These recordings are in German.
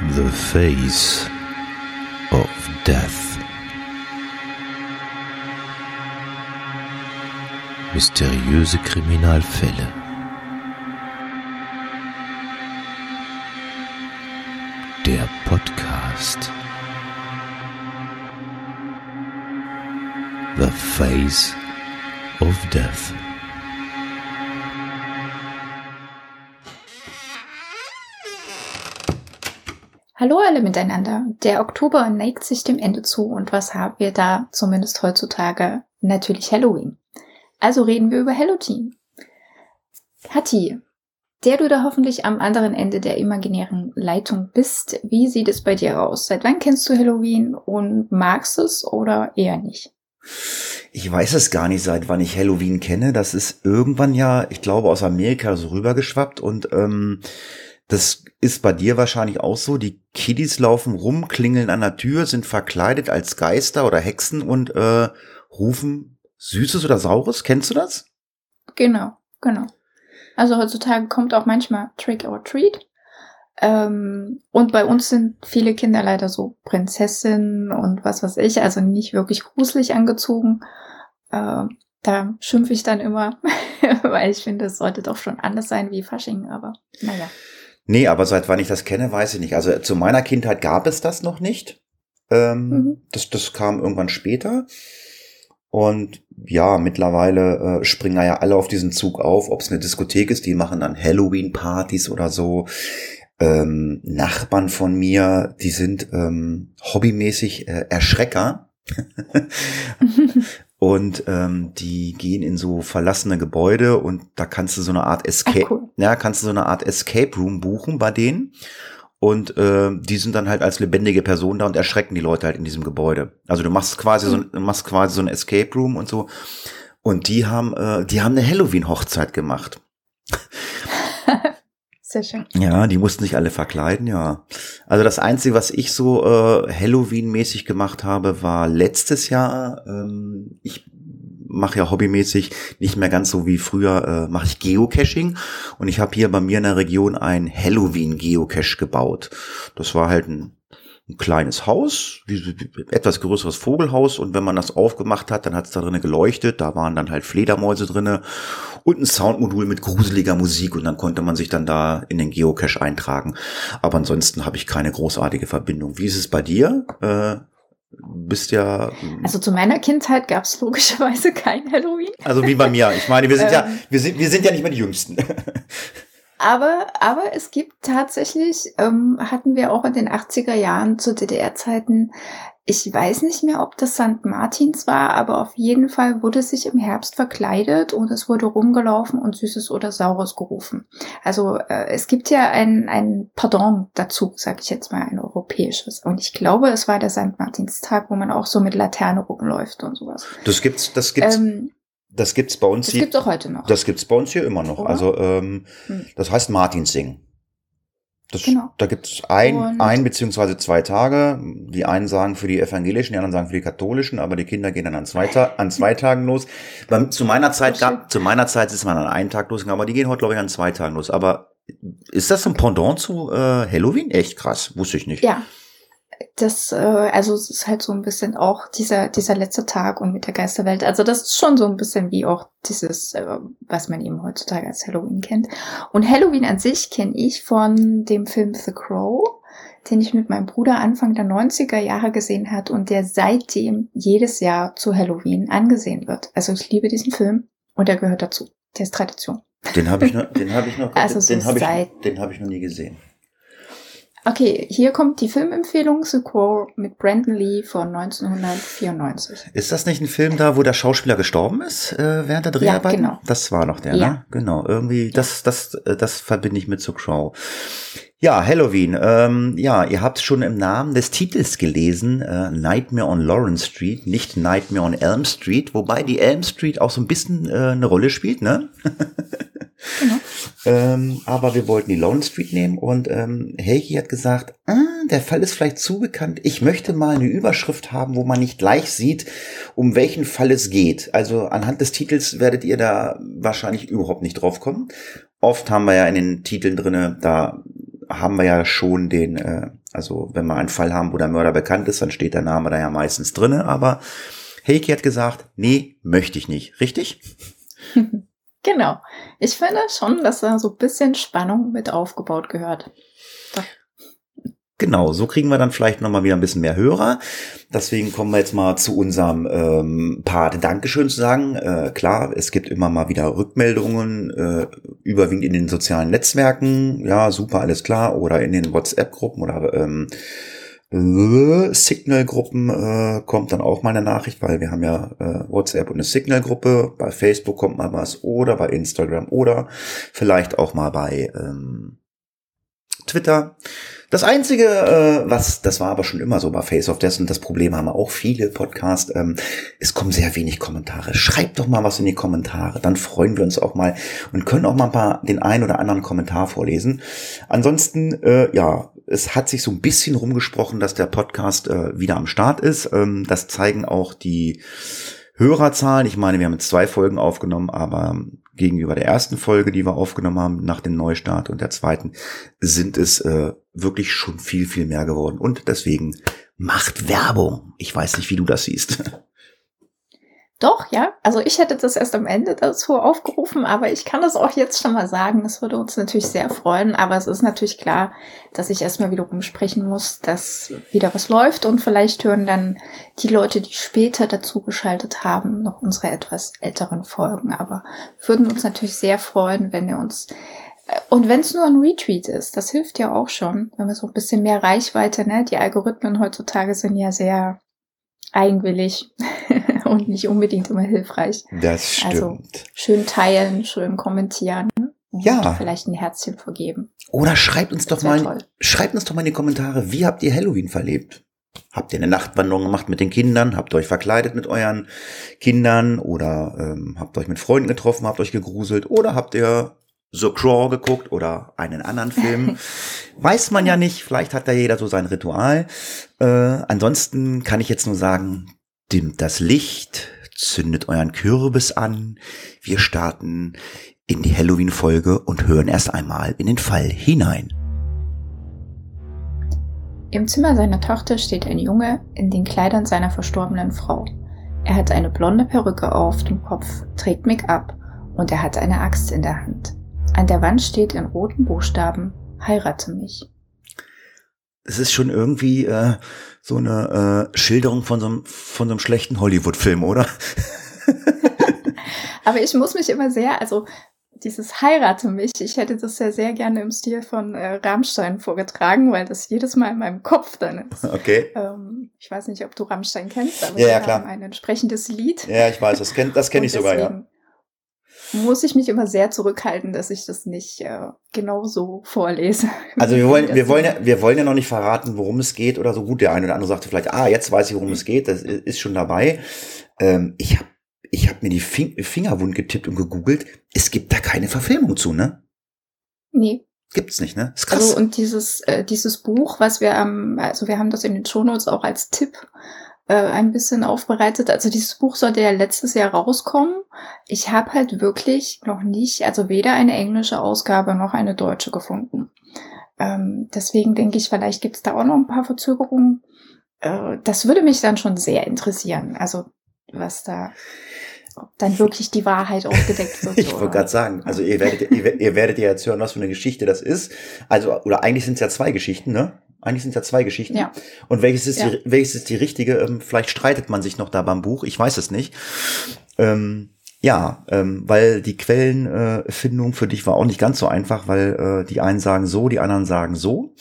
The Face of Death. Mysteriöse Kriminalfälle. Der Podcast. The Face of Death. Hallo alle miteinander. Der Oktober neigt sich dem Ende zu und was haben wir da zumindest heutzutage? Natürlich Halloween. Also reden wir über Halloween. Hatti, der du da hoffentlich am anderen Ende der imaginären Leitung bist, wie sieht es bei dir aus? Seit wann kennst du Halloween und magst es oder eher nicht? Ich weiß es gar nicht, seit wann ich Halloween kenne. Das ist irgendwann ja, ich glaube, aus Amerika so rübergeschwappt und ähm, das ist bei dir wahrscheinlich auch so. Die Kiddies laufen rum, klingeln an der Tür, sind verkleidet als Geister oder Hexen und äh, rufen Süßes oder Saures. Kennst du das? Genau, genau. Also heutzutage kommt auch manchmal Trick or Treat. Ähm, und bei uns sind viele Kinder leider so Prinzessinnen und was weiß ich, also nicht wirklich gruselig angezogen. Äh, da schimpfe ich dann immer, weil ich finde, es sollte doch schon anders sein wie Fasching, aber naja. Nee, aber seit wann ich das kenne, weiß ich nicht. Also zu meiner Kindheit gab es das noch nicht. Ähm, mhm. das, das kam irgendwann später. Und ja, mittlerweile äh, springen ja alle auf diesen Zug auf, ob es eine Diskothek ist, die machen dann Halloween-Partys oder so. Ähm, Nachbarn von mir, die sind ähm, hobbymäßig äh, Erschrecker. Und ähm, die gehen in so verlassene Gebäude und da kannst du so eine Art Escape, Ach, cool. ja, kannst du so eine Art Escape Room buchen bei denen. Und äh, die sind dann halt als lebendige Person da und erschrecken die Leute halt in diesem Gebäude. Also du machst quasi mhm. so, machst quasi so ein Escape Room und so. Und die haben, äh, die haben eine Halloween-Hochzeit gemacht. Sehr schön. Ja, die mussten sich alle verkleiden, ja. Also das Einzige, was ich so äh, Halloween-mäßig gemacht habe, war letztes Jahr. Ähm, ich mache ja hobbymäßig nicht mehr ganz so wie früher, äh, mache ich Geocaching. Und ich habe hier bei mir in der Region ein Halloween-Geocache gebaut. Das war halt ein ein kleines Haus, etwas größeres Vogelhaus und wenn man das aufgemacht hat, dann hat es da drinnen geleuchtet, da waren dann halt Fledermäuse drinne und ein Soundmodul mit gruseliger Musik und dann konnte man sich dann da in den Geocache eintragen. Aber ansonsten habe ich keine großartige Verbindung. Wie ist es bei dir? Äh, bist ja. Also zu meiner Kindheit gab es logischerweise kein Halloween. Also wie bei mir. Ich meine, wir sind ja, ähm. wir sind, wir sind ja nicht mehr die Jüngsten. Aber, aber es gibt tatsächlich, ähm, hatten wir auch in den 80er Jahren zu DDR-Zeiten, ich weiß nicht mehr, ob das St. Martins war, aber auf jeden Fall wurde sich im Herbst verkleidet und es wurde rumgelaufen und Süßes oder Saures gerufen. Also äh, es gibt ja ein, ein Pardon dazu, sage ich jetzt mal, ein europäisches. Und ich glaube, es war der St. Martinstag, wo man auch so mit Laterne rumläuft und sowas. Das gibt's, das gibt's. Ähm, das gibt's bei uns das hier. Das gibt's auch heute noch. Das gibt's bei uns hier immer noch. Oder? Also ähm, hm. das heißt Martinsing. Das, genau. Da gibt's ein, ein beziehungsweise zwei Tage. Die einen sagen für die evangelischen, die anderen sagen für die katholischen, aber die Kinder gehen dann an zwei, Ta an zwei Tagen los. Bei, zu meiner Zeit gab, zu meiner Zeit ist man an einem Tag losgegangen, aber die gehen heute glaube ich an zwei Tagen los. Aber ist das ein Pendant zu äh, Halloween? Echt krass, wusste ich nicht. Ja, das, äh, also es ist halt so ein bisschen auch dieser, dieser letzte Tag und mit der Geisterwelt. Also das ist schon so ein bisschen wie auch dieses, äh, was man eben heutzutage als Halloween kennt. Und Halloween an sich kenne ich von dem Film The Crow, den ich mit meinem Bruder Anfang der 90er Jahre gesehen hat und der seitdem jedes Jahr zu Halloween angesehen wird. Also ich liebe diesen Film und er gehört dazu. Der ist Tradition. Den habe ich noch, den habe ich noch, also den, so den habe ich, den habe ich noch nie gesehen. Okay, hier kommt die Filmempfehlung The Crow mit Brandon Lee von 1994. Ist das nicht ein Film da, wo der Schauspieler gestorben ist äh, während der Dreharbeiten? Ja, genau. Das war noch der, ja. ne? Genau, irgendwie, das, das, äh, das verbinde ich mit The Crow. Ja, Halloween. Ähm, ja, ihr habt schon im Namen des Titels gelesen, äh, Nightmare on Lawrence Street, nicht Nightmare on Elm Street, wobei die Elm Street auch so ein bisschen äh, eine Rolle spielt, ne? genau. ähm, aber wir wollten die Lawrence Street nehmen und ähm, Helgi hat gesagt, ah, der Fall ist vielleicht zu bekannt. Ich möchte mal eine Überschrift haben, wo man nicht gleich sieht, um welchen Fall es geht. Also anhand des Titels werdet ihr da wahrscheinlich überhaupt nicht drauf kommen. Oft haben wir ja in den Titeln drinne, da haben wir ja schon den, äh, Also wenn wir einen Fall haben, wo der Mörder bekannt ist, dann steht der Name da ja meistens drinne. Aber Heike hat gesagt, nee, möchte ich nicht. Richtig? genau. Ich finde schon, dass da so ein bisschen Spannung mit aufgebaut gehört. Genau, so kriegen wir dann vielleicht nochmal wieder ein bisschen mehr Hörer. Deswegen kommen wir jetzt mal zu unserem ähm, Part Dankeschön zu sagen. Äh, klar, es gibt immer mal wieder Rückmeldungen, äh, überwiegend in den sozialen Netzwerken. Ja, super, alles klar. Oder in den WhatsApp-Gruppen oder ähm, äh, Signal-Gruppen äh, kommt dann auch mal eine Nachricht, weil wir haben ja äh, WhatsApp und eine Signal-Gruppe. Bei Facebook kommt mal was oder bei Instagram oder vielleicht auch mal bei ähm, Twitter. Das Einzige, äh, was, das war aber schon immer so bei Face of Death und das Problem haben auch viele Podcasts, ähm, es kommen sehr wenig Kommentare. Schreibt doch mal was in die Kommentare, dann freuen wir uns auch mal und können auch mal ein paar, den einen oder anderen Kommentar vorlesen. Ansonsten, äh, ja, es hat sich so ein bisschen rumgesprochen, dass der Podcast äh, wieder am Start ist. Ähm, das zeigen auch die Hörerzahlen. Ich meine, wir haben jetzt zwei Folgen aufgenommen, aber gegenüber der ersten Folge, die wir aufgenommen haben nach dem Neustart und der zweiten, sind es äh, wirklich schon viel, viel mehr geworden. Und deswegen macht Werbung. Ich weiß nicht, wie du das siehst. Doch, ja. Also ich hätte das erst am Ende dazu aufgerufen, aber ich kann das auch jetzt schon mal sagen. Das würde uns natürlich sehr freuen. Aber es ist natürlich klar, dass ich erstmal wiederum sprechen muss, dass wieder was läuft und vielleicht hören dann die Leute, die später dazu geschaltet haben, noch unsere etwas älteren Folgen. Aber würden uns natürlich sehr freuen, wenn ihr uns äh, und wenn es nur ein Retweet ist, das hilft ja auch schon, wenn wir so ein bisschen mehr Reichweite, ne? Die Algorithmen heutzutage sind ja sehr eigenwillig und nicht unbedingt immer hilfreich. Das Also stimmt. schön teilen, schön kommentieren. Und Ja. Vielleicht ein Herzchen vergeben. Oder schreibt uns doch Das wär mal, toll. schreibt uns doch mal in die Kommentare, wie habt ihr Halloween verlebt? Habt ihr eine Nachtwanderung gemacht mit den Kindern? Habt ihr euch verkleidet mit euren Kindern? Oder ähm, habt ihr euch mit Freunden getroffen, habt euch gegruselt? Oder habt ihr The Crawl geguckt oder einen anderen Film? Weiß man ja nicht. Vielleicht hat da jeder so sein Ritual. Äh, ansonsten kann ich jetzt nur sagen, dimmt das Licht, zündet euren Kürbis an. Wir starten in die Halloween-Folge und hören erst einmal in den Fall hinein. Im Zimmer seiner Tochter steht ein Junge in den Kleidern seiner verstorbenen Frau. Er hat eine blonde Perücke auf dem Kopf, trägt Make-up und er hat eine Axt in der Hand. An der Wand steht in roten Buchstaben Heirate mich. Es ist schon irgendwie äh, so eine äh, Schilderung von so einem, von so einem schlechten Hollywood-Film, oder? Aber ich muss mich immer sehr, also dieses Heirate mich, ich hätte das ja sehr gerne im Stil von äh, Rammstein vorgetragen, weil das jedes Mal in meinem Kopf dann ist. Okay. Ähm, ich weiß nicht, ob du Rammstein kennst, aber Ja, ja, klar. haben ein entsprechendes Lied. Ja, ich weiß, das kenne das kenn ich sogar, ja. Muss ich mich immer sehr zurückhalten, dass ich das nicht äh, genau so vorlese. Also wir wollen, wir wollen ja, wir wollen ja noch nicht verraten, worum es geht oder so. Gut, der eine oder andere sagte vielleicht, ah, jetzt weiß ich, worum es geht, das ist schon dabei. Ähm, ich habe ich hab mir die Fing Finger wund getippt und gegoogelt. Es gibt da keine Verfilmung zu, ne? Nee. Gibt's nicht, ne? Ist krass. Also und dieses, äh, dieses Buch, was wir am, also wir haben das in den Shownotes auch als Tipp äh, ein bisschen aufbereitet. Also dieses Buch sollte ja letztes Jahr rauskommen. Ich habe halt wirklich noch nicht, also weder eine englische Ausgabe noch eine deutsche gefunden. Ähm, deswegen denke ich, vielleicht gibt es da auch noch ein paar Verzögerungen. Äh, das würde mich dann schon sehr interessieren. Also was da, ob dann wirklich die Wahrheit aufgedeckt wird. Ich wollte gerade sagen, also ihr werdet, ihr, ihr werdet ja jetzt hören, was für eine Geschichte das ist. Also, oder eigentlich sind es ja zwei Geschichten, ne? Eigentlich sind es ja zwei Geschichten. Ja. Und welches ist, Ja. die, welches ist die richtige? Ähm, vielleicht streitet man sich noch da beim Buch, ich weiß es nicht. Ähm, ja, ähm, weil die Quellenfindung äh, für dich war auch nicht ganz so einfach, weil äh, die einen sagen so, die anderen sagen so.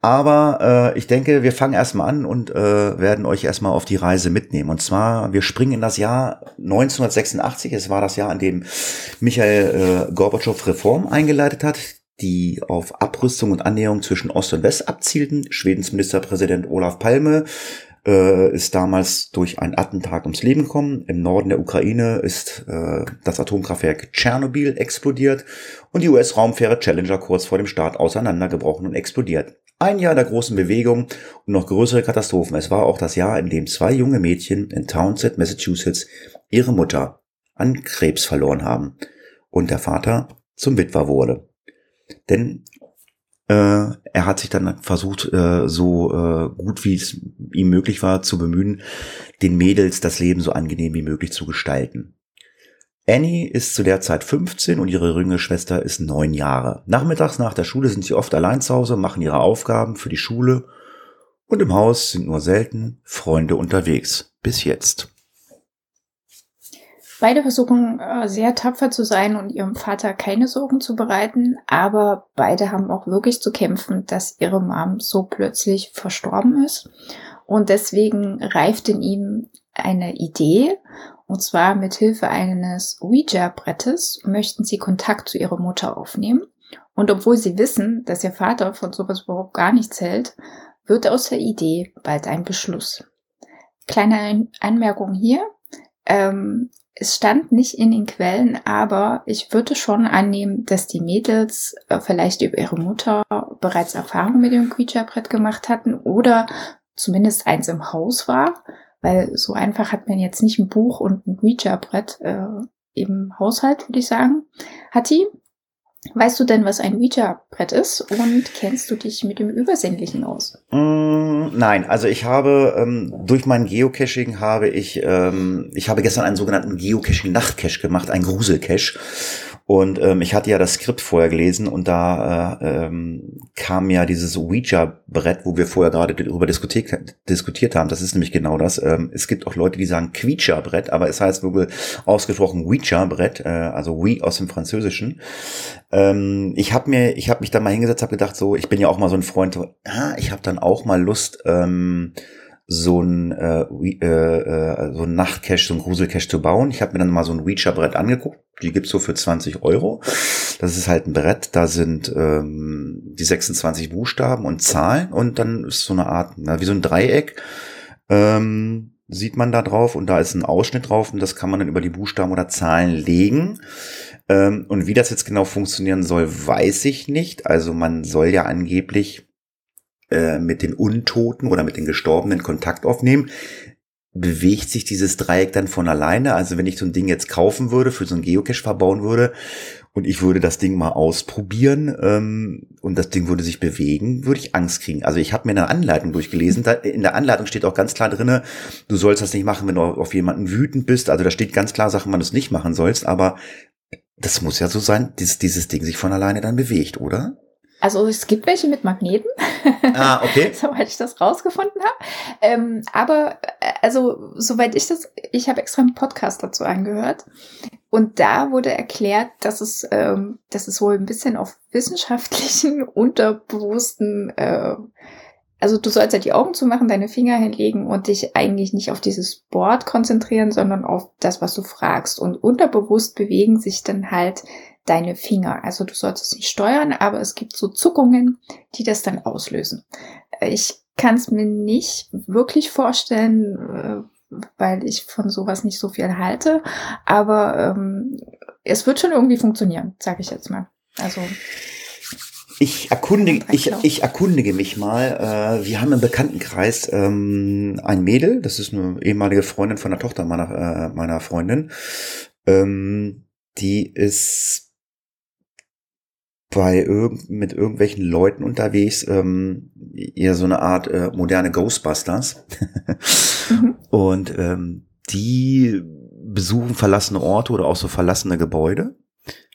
Aber äh, ich denke, wir fangen erstmal an und äh, werden euch erstmal auf die Reise mitnehmen. Und zwar, wir springen in das Jahr 1986. Es war das Jahr, an dem Michael äh, Gorbatschow Reform eingeleitet hat, die auf Abrüstung und Annäherung zwischen Ost und West abzielten. Schwedens Ministerpräsident Olaf Palme äh, ist damals durch ein Attentat ums Leben gekommen. Im Norden der Ukraine ist äh, das Atomkraftwerk Tschernobyl explodiert und die US-Raumfähre Challenger kurz vor dem Start auseinandergebrochen und explodiert. Ein Jahr der großen Bewegung und noch größere Katastrophen. Es war auch das Jahr, in dem zwei junge Mädchen in Townsend, Massachusetts, ihre Mutter an Krebs verloren haben und der Vater zum Witwer wurde. Denn Äh, er hat sich dann versucht, äh, so äh, gut wie es ihm möglich war, zu bemühen, den Mädels das Leben so angenehm wie möglich zu gestalten. Annie ist zu der Zeit 15 und ihre jüngere Schwester ist neun Jahre. Nachmittags nach der Schule sind sie oft allein zu Hause, machen ihre Aufgaben für die Schule und im Haus sind nur selten Freunde unterwegs. Bis jetzt. Beide versuchen äh, sehr tapfer zu sein und ihrem Vater keine Sorgen zu bereiten, aber beide haben auch wirklich zu kämpfen, dass ihre Mom so plötzlich verstorben ist. Und deswegen reift in ihm eine Idee, und zwar mit Hilfe eines Ouija-Brettes möchten sie Kontakt zu ihrer Mutter aufnehmen. Und obwohl sie wissen, dass ihr Vater von sowas überhaupt gar nichts hält, wird aus der Idee bald ein Beschluss. Kleine Anmerkung hier. Ähm, es stand nicht in den Quellen, aber ich würde schon annehmen, dass die Mädels äh, vielleicht über ihre Mutter bereits Erfahrung mit dem Ouija-Brett gemacht hatten oder zumindest eins im Haus war, weil so einfach hat man jetzt nicht ein Buch und ein Ouija-Brett äh, im Haushalt, würde ich sagen. Hatti, Weißt du denn, was ein Ouija-Brett ist? Und kennst du dich mit dem Übersinnlichen aus? Mm, nein, also ich habe ähm, durch mein Geocaching habe ich ähm, ich habe gestern einen sogenannten Geocaching-Nachtcache gemacht, ein Gruselcache und ähm, ich hatte ja das Skript vorher gelesen und da äh, ähm, kam ja dieses Ouija-Brett, wo wir vorher gerade darüber diskutiert, diskutiert haben. Das ist nämlich genau das. Ähm, es gibt auch Leute, die sagen Quietscher-Brett, aber es heißt wohl ausgesprochen Ouija-Brett, äh, also Oui aus dem Französischen. Ähm, ich habe mir, ich habe mich da mal hingesetzt, habe gedacht, so, ich bin ja auch mal so ein Freund, so, ah, ich habe dann auch mal Lust. Ähm, so ein, äh, äh, äh, so ein Nachtcache, so ein Gruselcache zu bauen. Ich habe mir dann mal so ein Ouija-Brett angeguckt. Die gibt's so für 20 Euro. Das ist halt ein Brett, da sind ähm, die 26 Buchstaben und Zahlen und dann ist so eine Art, na, wie so ein Dreieck. Ähm, sieht man da drauf und da ist ein Ausschnitt drauf und das kann man dann über die Buchstaben oder Zahlen legen. Ähm, und wie das jetzt genau funktionieren soll, weiß ich nicht. Also man soll ja angeblich äh, mit den Untoten oder mit den Gestorbenen Kontakt aufnehmen, bewegt sich dieses Dreieck dann von alleine. Also wenn ich so ein Ding jetzt kaufen würde, für so ein Geocache verbauen würde und ich würde das Ding mal ausprobieren ähm, und das Ding würde sich bewegen, würde ich Angst kriegen. Also ich habe mir eine Anleitung durchgelesen. Da, in der Anleitung steht auch ganz klar drinne, du sollst das nicht machen, wenn du auf jemanden wütend bist. Also da steht ganz klar Sachen, wann du es nicht machen sollst. Aber das muss ja so sein, dass dieses Ding sich von alleine dann bewegt, oder? Also es gibt welche mit Magneten. Ah, okay. soweit ich das rausgefunden habe. Ähm, aber äh, also soweit ich das, ich habe extra einen Podcast dazu angehört. Und da wurde erklärt, dass es, ähm, dass es wohl ein bisschen auf wissenschaftlichen, unterbewussten, äh, also du sollst ja die Augen zumachen, deine Finger hinlegen und dich eigentlich nicht auf dieses Board konzentrieren, sondern auf das, was du fragst. Und unterbewusst bewegen sich dann halt deine Finger. Also du solltest sie steuern, aber es gibt so Zuckungen, die das dann auslösen. Äh, ich kann es mir nicht wirklich vorstellen, äh, weil ich von sowas nicht so viel halte, aber ähm, es wird schon irgendwie funktionieren, sage ich jetzt mal. Also ich erkundige, ich, ich erkundige mich mal. Äh, wir haben im Bekanntenkreis ähm, ein Mädel, das ist eine ehemalige Freundin von der Tochter meiner, äh, meiner Freundin. Ähm, die ist bei irgend, mit irgendwelchen Leuten unterwegs, ähm, eher so eine Art äh, moderne Ghostbusters. mhm. Und ähm, die besuchen verlassene Orte oder auch so verlassene Gebäude,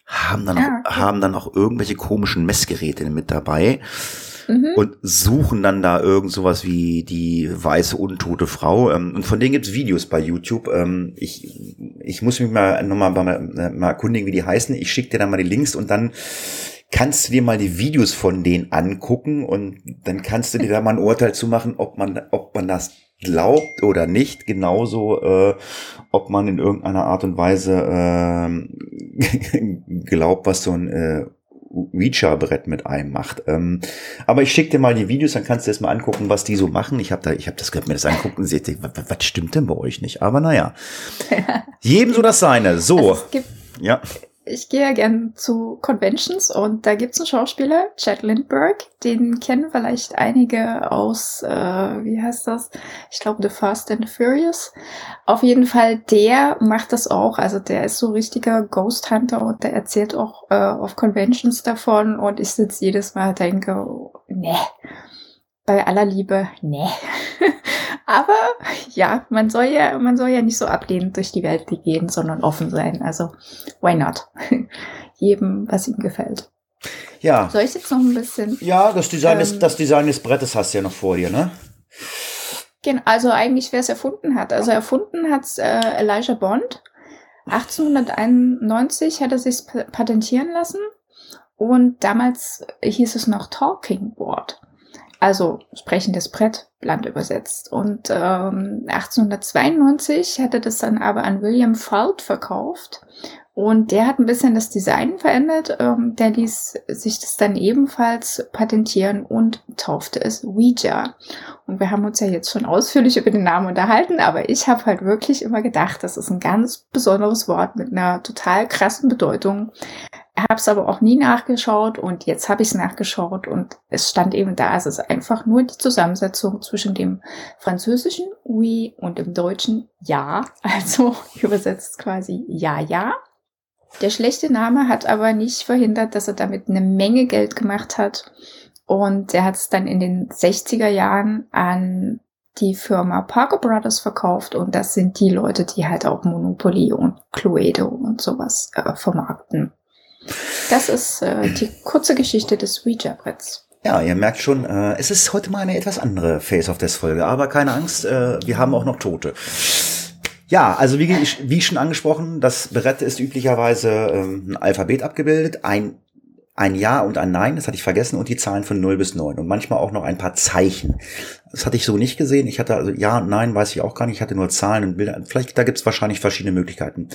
haben dann, ah, okay. auch, haben dann auch irgendwelche komischen Messgeräte mit dabei mhm. und suchen dann da irgend sowas wie die weiße untote Frau. Ähm, und von denen gibt's Videos bei YouTube. Ähm, ich, ich muss mich mal nochmal mal, mal erkundigen, wie die heißen. Ich schicke dir dann mal die Links und dann kannst du dir mal die Videos von denen angucken und dann kannst du dir da mal ein Urteil zu machen, ob man, ob man das glaubt oder nicht. Genauso, äh, ob man in irgendeiner Art und Weise äh, glaubt, was so ein äh, Ouija-Brett mit einem macht. Ähm, aber ich schicke dir mal die Videos, dann kannst du jetzt mal angucken, was die so machen. Ich habe da, ich habe das mir das angucken und seht, was, was stimmt denn bei euch nicht? Aber naja, jedem so das seine. So, also ja ich gehe ja gern zu Conventions und da gibt's einen Schauspieler, Chad Lindbergh, den kennen vielleicht einige aus, äh, wie heißt das? Ich glaube The Fast and the Furious. Auf jeden Fall, der macht das auch. Also der ist so richtiger Ghost Hunter und der erzählt auch äh, auf Conventions davon und ich sitze jedes Mal denke, nee, bei aller Liebe, nee. Aber ja, man soll ja, man soll ja nicht so ablehnend durch die Welt gehen, sondern offen sein. Also, why not? Jedem, was ihm gefällt. Ja. Soll ich jetzt noch ein bisschen? Ja, das Design, ähm, ist, das Design des Brettes hast du ja noch vor dir, ne? Genau, also eigentlich, wer es erfunden hat. Also erfunden hat äh, Elijah Bond. 1891 hat er sich patentieren lassen und damals hieß es noch Talking Board also sprechendes Brett, bland übersetzt. Und ähm, 1892 hat er das dann aber an William Fult verkauft. Und der hat ein bisschen das Design verändert. Ähm, der ließ sich das dann ebenfalls patentieren und taufte es Ouija. Und wir haben uns ja jetzt schon ausführlich über den Namen unterhalten, aber ich habe halt wirklich immer gedacht, das ist ein ganz besonderes Wort mit einer total krassen Bedeutung habe es aber auch nie nachgeschaut und jetzt habe ich es nachgeschaut und es stand eben da, es ist einfach nur die Zusammensetzung zwischen dem französischen oui und dem deutschen ja, also übersetzt quasi ja, ja. Der schlechte Name hat aber nicht verhindert, dass er damit eine Menge Geld gemacht hat und er hat es dann in den 60er Jahren an die Firma Parker Brothers verkauft und das sind die Leute, die halt auch Monopoly und Cluedo und sowas äh, vermarkten. Das ist äh, die kurze Geschichte des Ouija-Bretts. Ja, ihr merkt schon, äh, es ist heute mal eine etwas andere Face of Death Folge, aber keine Angst, äh, wir haben auch noch Tote. Ja, also wie, wie schon angesprochen, das Brett ist üblicherweise ähm, ein Alphabet abgebildet, ein ein Ja und ein Nein, das hatte ich vergessen, und die Zahlen von 0 bis 9 und manchmal auch noch ein paar Zeichen. Das hatte ich so nicht gesehen. Ich hatte also Ja und Nein, weiß ich auch gar nicht. Ich hatte nur Zahlen und Bilder. Vielleicht, da gibt es wahrscheinlich verschiedene Möglichkeiten.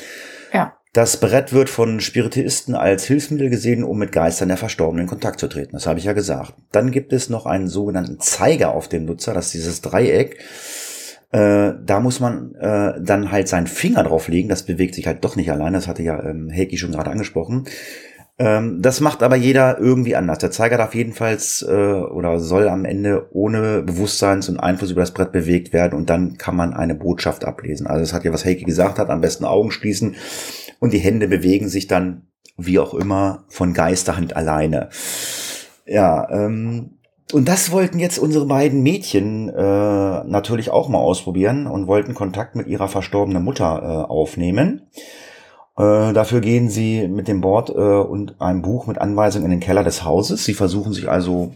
Ja. Das Brett wird von Spiritisten als Hilfsmittel gesehen, um mit Geistern der Verstorbenen in Kontakt zu treten. Das habe ich ja gesagt. Dann gibt es noch einen sogenannten Zeiger auf dem Nutzer, das ist dieses Dreieck. Äh, da muss man äh, dann halt seinen Finger drauf legen. Das bewegt sich halt doch nicht allein. Das hatte ja ähm, Heiki schon gerade angesprochen. Ähm, das macht aber jeder irgendwie anders. Der Zeiger darf jedenfalls äh, oder soll am Ende ohne Bewusstseins- und Einfluss über das Brett bewegt werden und dann kann man eine Botschaft ablesen. Also das hat ja, was Heiki gesagt hat, am besten Augen schließen und die Hände bewegen sich dann, wie auch immer, von Geisterhand alleine. Ja, ähm, und das wollten jetzt unsere beiden Mädchen äh, natürlich auch mal ausprobieren und wollten Kontakt mit ihrer verstorbenen Mutter äh, aufnehmen. Äh, dafür gehen sie mit dem Board äh, und einem Buch mit Anweisungen in den Keller des Hauses. Sie versuchen sich also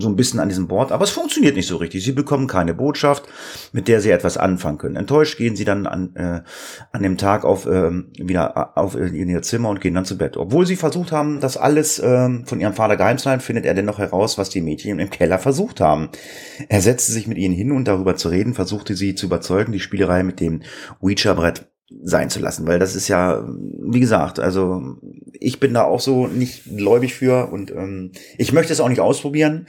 so ein bisschen an diesem Board, aber es funktioniert nicht so richtig. Sie bekommen keine Botschaft, mit der sie etwas anfangen können. Enttäuscht gehen sie dann an, äh, an dem Tag auf, äh, wieder auf in ihr Zimmer und gehen dann zu Bett. Obwohl sie versucht haben, das alles äh, von ihrem Vater geheim zu halten, findet er dennoch heraus, was die Mädchen im Keller versucht haben. Er setzte sich mit ihnen hin und darüber zu reden, versuchte sie zu überzeugen, die Spielerei mit dem Ouija-Brett sein zu lassen, weil das ist ja, wie gesagt, also ich bin da auch so nicht gläubig für und ähm, ich möchte es auch nicht ausprobieren.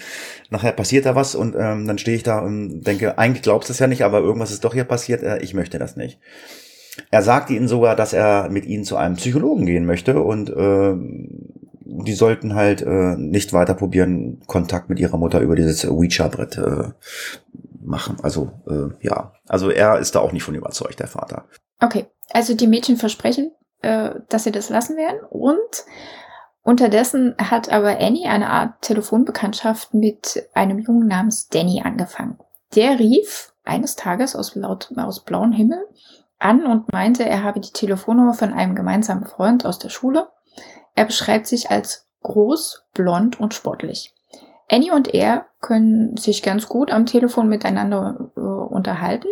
Nachher passiert da was und ähm, dann stehe ich da und denke, eigentlich glaubst du es ja nicht, aber irgendwas ist doch hier passiert, äh, ich möchte das nicht. Er sagte ihnen sogar, dass er mit ihnen zu einem Psychologen gehen möchte und äh, die sollten halt äh, nicht weiter probieren, Kontakt mit ihrer Mutter über dieses Ouija-Brett äh, machen. Also äh, ja, also er ist da auch nicht von überzeugt, der Vater. Okay, also die Mädchen versprechen, äh, dass sie das lassen werden und unterdessen hat aber Annie eine Art Telefonbekanntschaft mit einem Jungen namens Danny angefangen. Der rief eines Tages aus, laut, aus blauem Himmel an und meinte, er habe die Telefonnummer von einem gemeinsamen Freund aus der Schule. Er beschreibt sich als groß, blond und sportlich. Annie und er können sich ganz gut am Telefon miteinander äh, unterhalten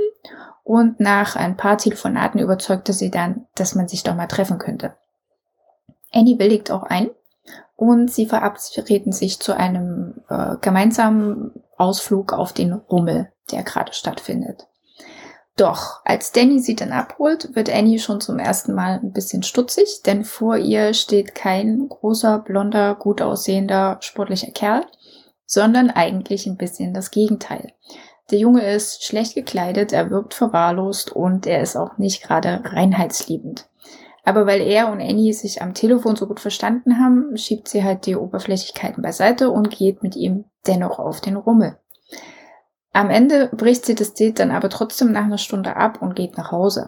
und nach ein paar Telefonaten überzeugte sie dann, dass man sich doch mal treffen könnte. Annie willigt auch ein und sie verabreden sich zu einem äh, gemeinsamen Ausflug auf den Rummel, der gerade stattfindet. Doch als Danny sie dann abholt, wird Annie schon zum ersten Mal ein bisschen stutzig, denn vor ihr steht kein großer, blonder, gut aussehender, sportlicher Kerl, sondern eigentlich ein bisschen das Gegenteil. Der Junge ist schlecht gekleidet, er wirkt verwahrlost und er ist auch nicht gerade reinheitsliebend. Aber weil er und Annie sich am Telefon so gut verstanden haben, schiebt sie halt die Oberflächlichkeiten beiseite und geht mit ihm dennoch auf den Rummel. Am Ende bricht sie das Date dann aber trotzdem nach einer Stunde ab und geht nach Hause.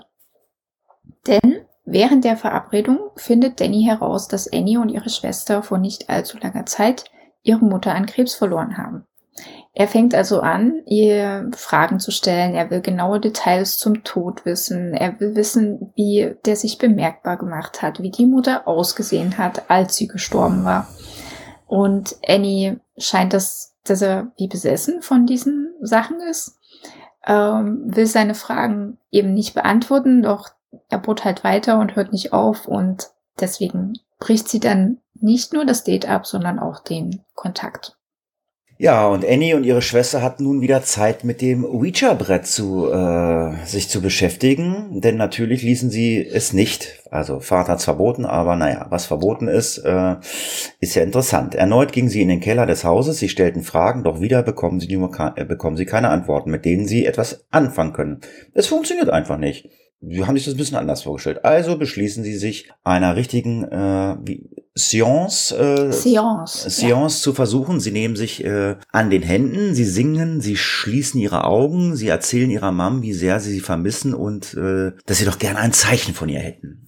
Denn während der Verabredung findet Danny heraus, dass Annie und ihre Schwester vor nicht allzu langer Zeit ihre Mutter an Krebs verloren haben. Er fängt also an, ihr Fragen zu stellen. Er will genaue Details zum Tod wissen. Er will wissen, wie der sich bemerkbar gemacht hat, wie die Mutter ausgesehen hat, als sie gestorben war. Und Annie scheint das, dass er wie besessen von diesen Sachen ist, ähm, will seine Fragen eben nicht beantworten, doch er bohrt halt weiter und hört nicht auf und deswegen bricht sie dann nicht nur das Date ab, sondern auch den Kontakt. Ja, und Annie und ihre Schwester hatten nun wieder Zeit, mit dem Ouija-Brett zu äh, sich zu beschäftigen, denn natürlich ließen sie es nicht. Also Vater hat's verboten, aber naja, was verboten ist, äh, ist ja interessant. Erneut gingen sie in den Keller des Hauses, sie stellten Fragen, doch wieder bekommen sie, nur, äh, bekommen sie keine Antworten, mit denen sie etwas anfangen können. Es funktioniert einfach nicht. Sie haben sich das ein bisschen anders vorgestellt. Also beschließen sie sich einer richtigen äh, wie, Seance, äh, Seance, Seance ja. zu versuchen. Sie nehmen sich äh, an den Händen, sie singen, sie schließen ihre Augen, sie erzählen ihrer Mom, wie sehr sie sie vermissen und äh, dass sie doch gerne ein Zeichen von ihr hätten.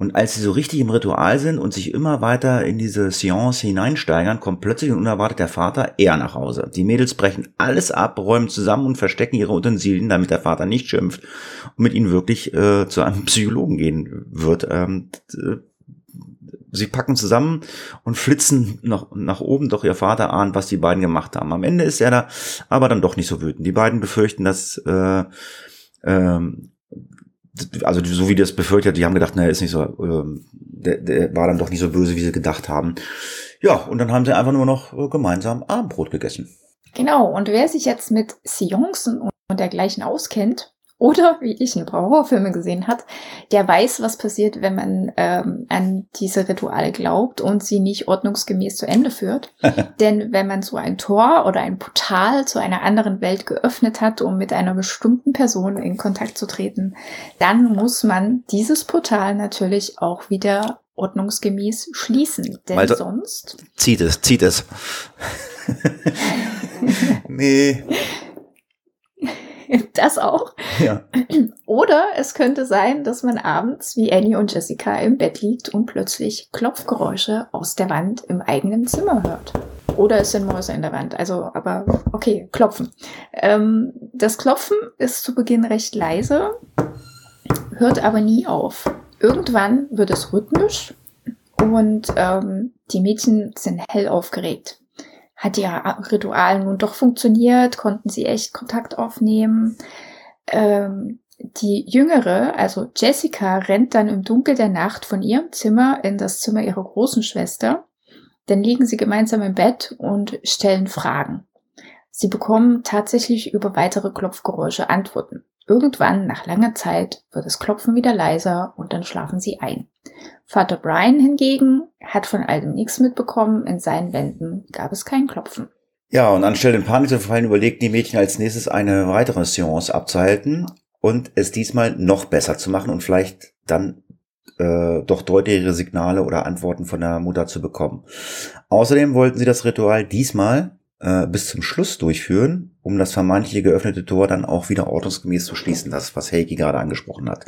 Und als sie so richtig im Ritual sind und sich immer weiter in diese Seance hineinsteigern, kommt plötzlich und unerwartet der Vater eher nach Hause. Die Mädels brechen alles ab, räumen zusammen und verstecken ihre Utensilien, damit der Vater nicht schimpft und mit ihnen wirklich äh, zu einem Psychologen gehen wird. Ähm, sie packen zusammen und flitzen nach, nach oben, doch ihr Vater ahnt, was die beiden gemacht haben. Am Ende ist er da aber dann doch nicht so wütend. Die beiden befürchten, dass äh, ähm, also so wie das befürchtet, die haben gedacht, naja, ist nicht so, ähm, der, der war dann doch nicht so böse, wie sie gedacht haben. Ja, und dann haben sie einfach nur noch äh, gemeinsam Abendbrot gegessen. Genau, und wer sich jetzt mit Seancen und dergleichen auskennt, oder wie ich ein paar Horrorfilme gesehen hat, der weiß, was passiert, wenn man ähm, an diese Rituale glaubt und sie nicht ordnungsgemäß zu Ende führt. Denn wenn man so ein Tor oder ein Portal zu einer anderen Welt geöffnet hat, um mit einer bestimmten Person in Kontakt zu treten, dann muss man dieses Portal natürlich auch wieder ordnungsgemäß schließen. Denn also, sonst. Zieht es, zieht es. nee. Das auch. Ja. Oder es könnte sein, dass man abends wie Annie und Jessica im Bett liegt und plötzlich Klopfgeräusche aus der Wand im eigenen Zimmer hört. Oder es sind Mäuse in der Wand. Also, aber okay, klopfen. Ähm, das Klopfen ist zu Beginn recht leise, hört aber nie auf. Irgendwann wird es rhythmisch und ähm, die Mädchen sind hell aufgeregt hat ihr Ritual nun doch funktioniert, konnten sie echt Kontakt aufnehmen. Ähm, die Jüngere, also Jessica, rennt dann im Dunkel der Nacht von ihrem Zimmer in das Zimmer ihrer großen Schwester. Dann liegen sie gemeinsam im Bett und stellen Fragen. Sie bekommen tatsächlich über weitere Klopfgeräusche Antworten. Irgendwann, nach langer Zeit, wird das Klopfen wieder leiser und dann schlafen sie ein. Vater Brian hingegen hat von all dem nichts mitbekommen. In seinen Wänden gab es kein Klopfen. Ja, und anstelle in Panik zu fallen, überlegten die Mädchen als nächstes eine weitere Seance abzuhalten und es diesmal noch besser zu machen und vielleicht dann äh, doch deutlichere Signale oder Antworten von der Mutter zu bekommen. Außerdem wollten sie das Ritual diesmal äh, bis zum Schluss durchführen, um das vermeintliche geöffnete Tor dann auch wieder ordnungsgemäß zu schließen, das was Heike gerade angesprochen hat.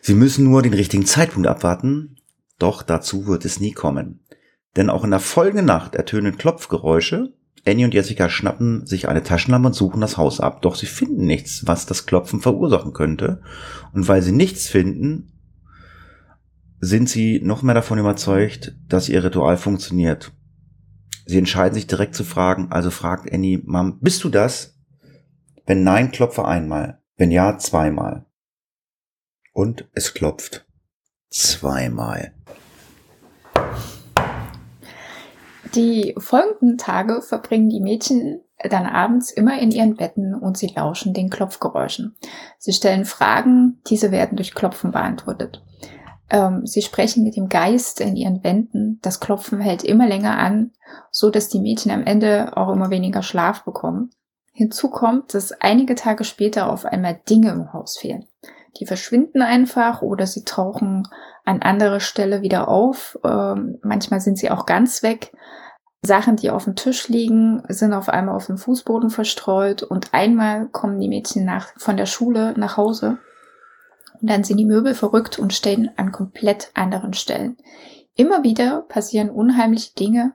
Sie müssen nur den richtigen Zeitpunkt abwarten, doch dazu wird es nie kommen. Denn auch in der folgenden Nacht ertönen Klopfgeräusche. Annie und Jessica schnappen sich eine Taschenlampe und suchen das Haus ab, doch sie finden nichts, was das Klopfen verursachen könnte. Und weil sie nichts finden, sind sie noch mehr davon überzeugt, dass ihr Ritual funktioniert. Sie entscheiden sich direkt zu fragen, also fragt Annie, Mom, bist du das? Wenn nein, klopfe einmal. Wenn ja, zweimal. Und es klopft. Zweimal. Die folgenden Tage verbringen die Mädchen dann abends immer in ihren Betten und sie lauschen den Klopfgeräuschen. Sie stellen Fragen, diese werden durch Klopfen beantwortet. Ähm, sie sprechen mit dem Geist in ihren Wänden. Das Klopfen hält immer länger an, so dass die Mädchen am Ende auch immer weniger Schlaf bekommen. Hinzu kommt, dass einige Tage später auf einmal Dinge im Haus fehlen. Die verschwinden einfach oder sie tauchen an anderer Stelle wieder auf. Ähm, manchmal sind sie auch ganz weg. Sachen, die auf dem Tisch liegen, sind auf einmal auf dem Fußboden verstreut und einmal kommen die Mädchen nach, von der Schule nach Hause und dann sind die Möbel verrückt und stehen an komplett anderen Stellen. Immer wieder passieren unheimliche Dinge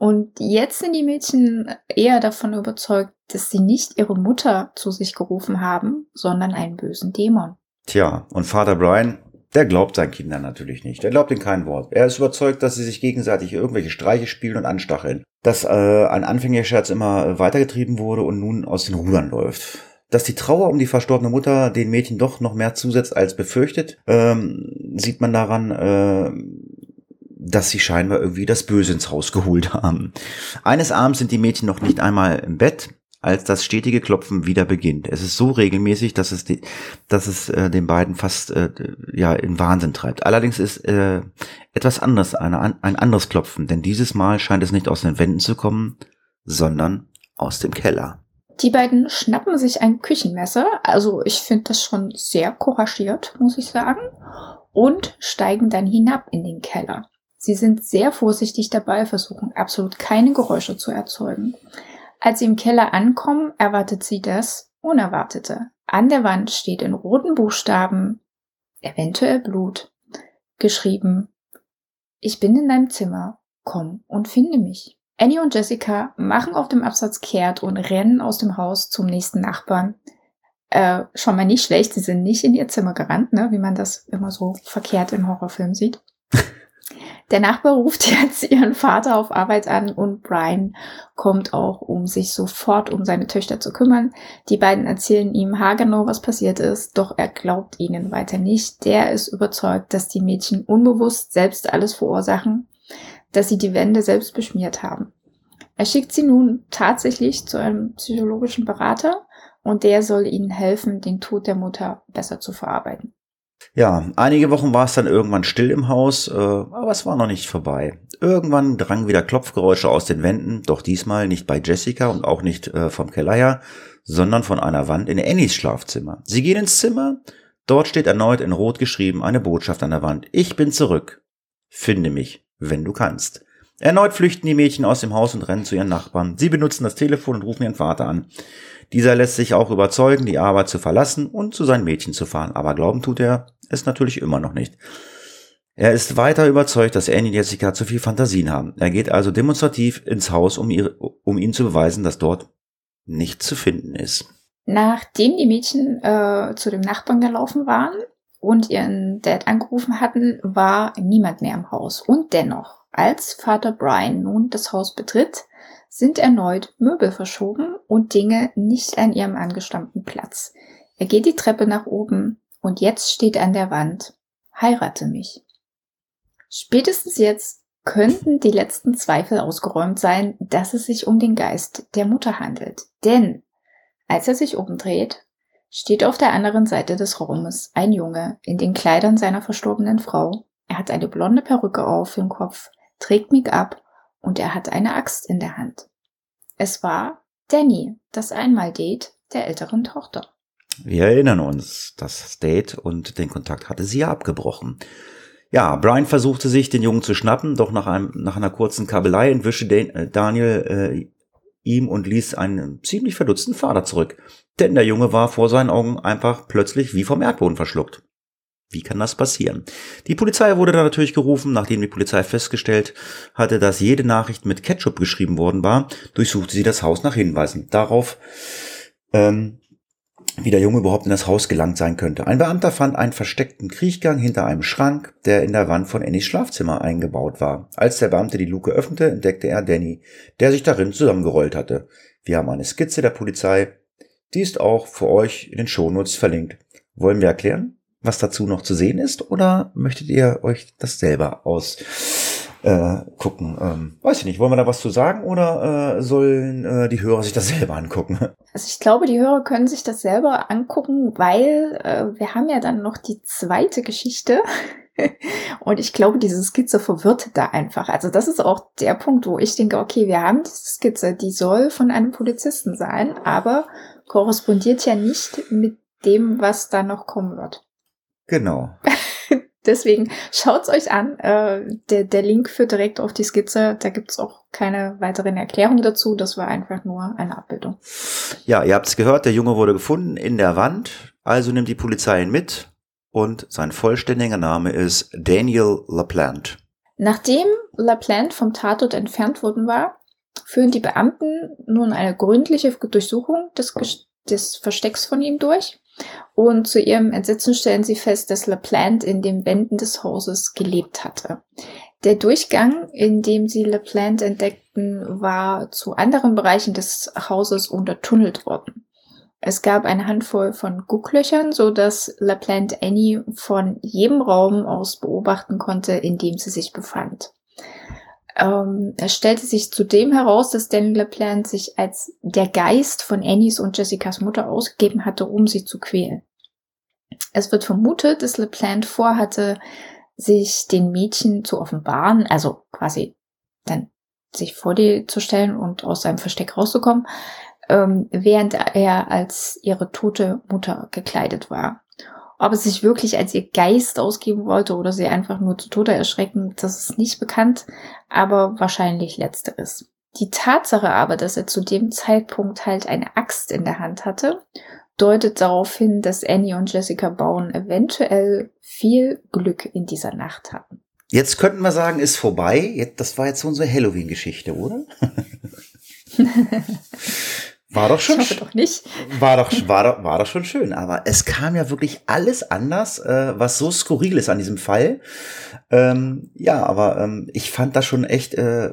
und jetzt sind die Mädchen eher davon überzeugt, dass sie nicht ihre Mutter zu sich gerufen haben, sondern einen bösen Dämon. Tja, und Vater Brian, der glaubt seinen Kindern natürlich nicht. Er glaubt ihnen kein Wort. Er ist überzeugt, dass sie sich gegenseitig irgendwelche Streiche spielen und anstacheln. Dass äh, ein Anfängerscherz immer weitergetrieben wurde und nun aus den Rudern läuft. Dass die Trauer um die verstorbene Mutter den Mädchen doch noch mehr zusetzt als befürchtet, ähm, sieht man daran, äh, dass sie scheinbar irgendwie das Böse ins Haus geholt haben. Eines Abends sind die Mädchen noch nicht einmal im Bett als das stetige Klopfen wieder beginnt. Es ist so regelmäßig, dass es, die, dass es äh, den beiden fast äh, ja in Wahnsinn treibt. Allerdings ist äh, etwas anderes, eine, ein anderes Klopfen, denn dieses Mal scheint es nicht aus den Wänden zu kommen, sondern aus dem Keller. Die beiden schnappen sich ein Küchenmesser, also ich finde das schon sehr couragiert, muss ich sagen, und steigen dann hinab in den Keller. Sie sind sehr vorsichtig dabei, versuchen absolut keine Geräusche zu erzeugen. Als sie im Keller ankommen, erwartet sie das Unerwartete. An der Wand steht in roten Buchstaben, eventuell Blut, geschrieben, ich bin in deinem Zimmer, komm und finde mich. Annie und Jessica machen auf dem Absatz kehrt und rennen aus dem Haus zum nächsten Nachbarn. Äh, schon mal nicht schlecht, sie sind nicht in ihr Zimmer gerannt, ne, wie man das immer so verkehrt in Horrorfilmen sieht. Der Nachbar ruft jetzt ihren Vater auf Arbeit an und Brian kommt auch, um sich sofort um seine Töchter zu kümmern. Die beiden erzählen ihm haargenau, was passiert ist, doch er glaubt ihnen weiter nicht. Der ist überzeugt, dass die Mädchen unbewusst selbst alles verursachen, dass sie die Wände selbst beschmiert haben. Er schickt sie nun tatsächlich zu einem psychologischen Berater und der soll ihnen helfen, den Tod der Mutter besser zu verarbeiten. Ja, einige Wochen war es dann irgendwann still im Haus, äh, aber es war noch nicht vorbei. Irgendwann drangen wieder Klopfgeräusche aus den Wänden, doch diesmal nicht bei Jessica und auch nicht äh, vom Keller sondern von einer Wand in Annies Schlafzimmer. Sie gehen ins Zimmer, dort steht erneut in Rot geschrieben eine Botschaft an der Wand. Ich bin zurück. Finde mich, wenn du kannst. Erneut flüchten die Mädchen aus dem Haus und rennen zu ihren Nachbarn. Sie benutzen das Telefon und rufen ihren Vater an. Dieser lässt sich auch überzeugen, die Arbeit zu verlassen und zu seinen Mädchen zu fahren, aber glauben tut er es natürlich immer noch nicht. Er ist weiter überzeugt, dass Annie und Jessica zu viel Fantasien haben. Er geht also demonstrativ ins Haus, um, ihre, um ihnen zu beweisen, dass dort nichts zu finden ist. Nachdem die Mädchen äh, zu dem Nachbarn gelaufen waren und ihren Dad angerufen hatten, war niemand mehr im Haus. Und dennoch, als Vater Brian nun das Haus betritt, sind erneut Möbel verschoben und Dinge nicht an ihrem angestammten Platz. Er geht die Treppe nach oben und jetzt steht an der Wand, heirate mich. Spätestens jetzt könnten die letzten Zweifel ausgeräumt sein, dass es sich um den Geist der Mutter handelt. Denn als er sich umdreht, steht auf der anderen Seite des Raumes ein Junge in den Kleidern seiner verstorbenen Frau. Er hat eine blonde Perücke auf dem Kopf, trägt Make-up und er hat eine Axt in der Hand. Es war Danny, das Einmal-Date der älteren Tochter. Wir erinnern uns, das Date und den Kontakt hatte sie ja abgebrochen. Ja, Brian versuchte sich, den Jungen zu schnappen, doch nach, einem, nach einer kurzen Kabelei entwischte äh, Daniel äh, ihm und ließ einen ziemlich verdutzten Vater zurück. Denn der Junge war vor seinen Augen einfach plötzlich wie vom Erdboden verschluckt. Wie kann das passieren? Die Polizei wurde dann natürlich gerufen, nachdem die Polizei festgestellt hatte, dass jede Nachricht mit Ketchup geschrieben worden war, durchsuchte sie das Haus nach Hinweisen darauf, ähm, wie der Junge überhaupt in das Haus gelangt sein könnte. Ein Beamter fand einen versteckten Kriechgang hinter einem Schrank, der in der Wand von Annies Schlafzimmer eingebaut war. Als der Beamte die Luke öffnete, entdeckte er Danny, der sich darin zusammengerollt hatte. Wir haben eine Skizze der Polizei. Die ist auch für euch in den Shownotes verlinkt. Wollen wir erklären? was dazu noch zu sehen ist? Oder möchtet ihr euch das selber aus äh, gucken? Ähm, weiß ich nicht. Wollen wir da was zu sagen oder äh, sollen äh, die Hörer sich das selber angucken? Also ich glaube, die Hörer können sich das selber angucken, weil äh, wir haben ja dann noch die zweite Geschichte. Und ich glaube, diese Skizze verwirrt da einfach. Also das ist auch der Punkt, wo ich denke, okay, wir haben diese Skizze, die soll von einem Polizisten sein, aber korrespondiert ja nicht mit dem, was da noch kommen wird. Genau. Deswegen schaut's euch an. Äh, der, der Link führt direkt auf die Skizze. Da gibt's auch keine weiteren Erklärungen dazu. Das war einfach nur eine Abbildung. Ja, ihr habt's gehört, der Junge wurde gefunden in der Wand. Also nimmt die Polizei ihn mit und sein vollständiger Name ist Daniel LaPlante. Nachdem LaPlante vom Tatort entfernt worden war, führen die Beamten nun eine gründliche Durchsuchung des, des Verstecks von ihm durch. Und zu ihrem Entsetzen stellen sie fest, dass LaPlante in den Wänden des Hauses gelebt hatte. Der Durchgang, in dem sie LaPlante entdeckten, war zu anderen Bereichen des Hauses untertunnelt worden. Es gab eine Handvoll von Gucklöchern, so dass LaPlante Annie von jedem Raum aus beobachten konnte, in dem sie sich befand. Ähm, es stellte sich zudem heraus, dass Daniel LaPlante sich als der Geist von Annies und Jessicas Mutter ausgegeben hatte, um sie zu quälen. Es wird vermutet, dass LaPlante vorhatte, sich den Mädchen zu offenbaren, also quasi dann sich vor die zu stellen und aus seinem Versteck rauszukommen, ähm, während er als ihre tote Mutter gekleidet war. Ob es sich wirklich als ihr Geist ausgeben wollte oder sie einfach nur zu Tode erschrecken, das ist nicht bekannt, aber wahrscheinlich letzteres. Die Tatsache aber, dass er zu dem Zeitpunkt halt eine Axt in der Hand hatte, deutet darauf hin, dass Annie und Jessica Bowen eventuell viel Glück in dieser Nacht hatten. Jetzt könnten wir sagen, ist vorbei. Das war jetzt unsere Halloween-Geschichte, oder? War doch schon. Ich hoffe doch nicht. War doch, war doch, war doch schon schön. Aber es kam ja wirklich alles anders, äh, was so skurril ist an diesem Fall. Ähm, ja, aber ähm, ich fand das schon echt äh,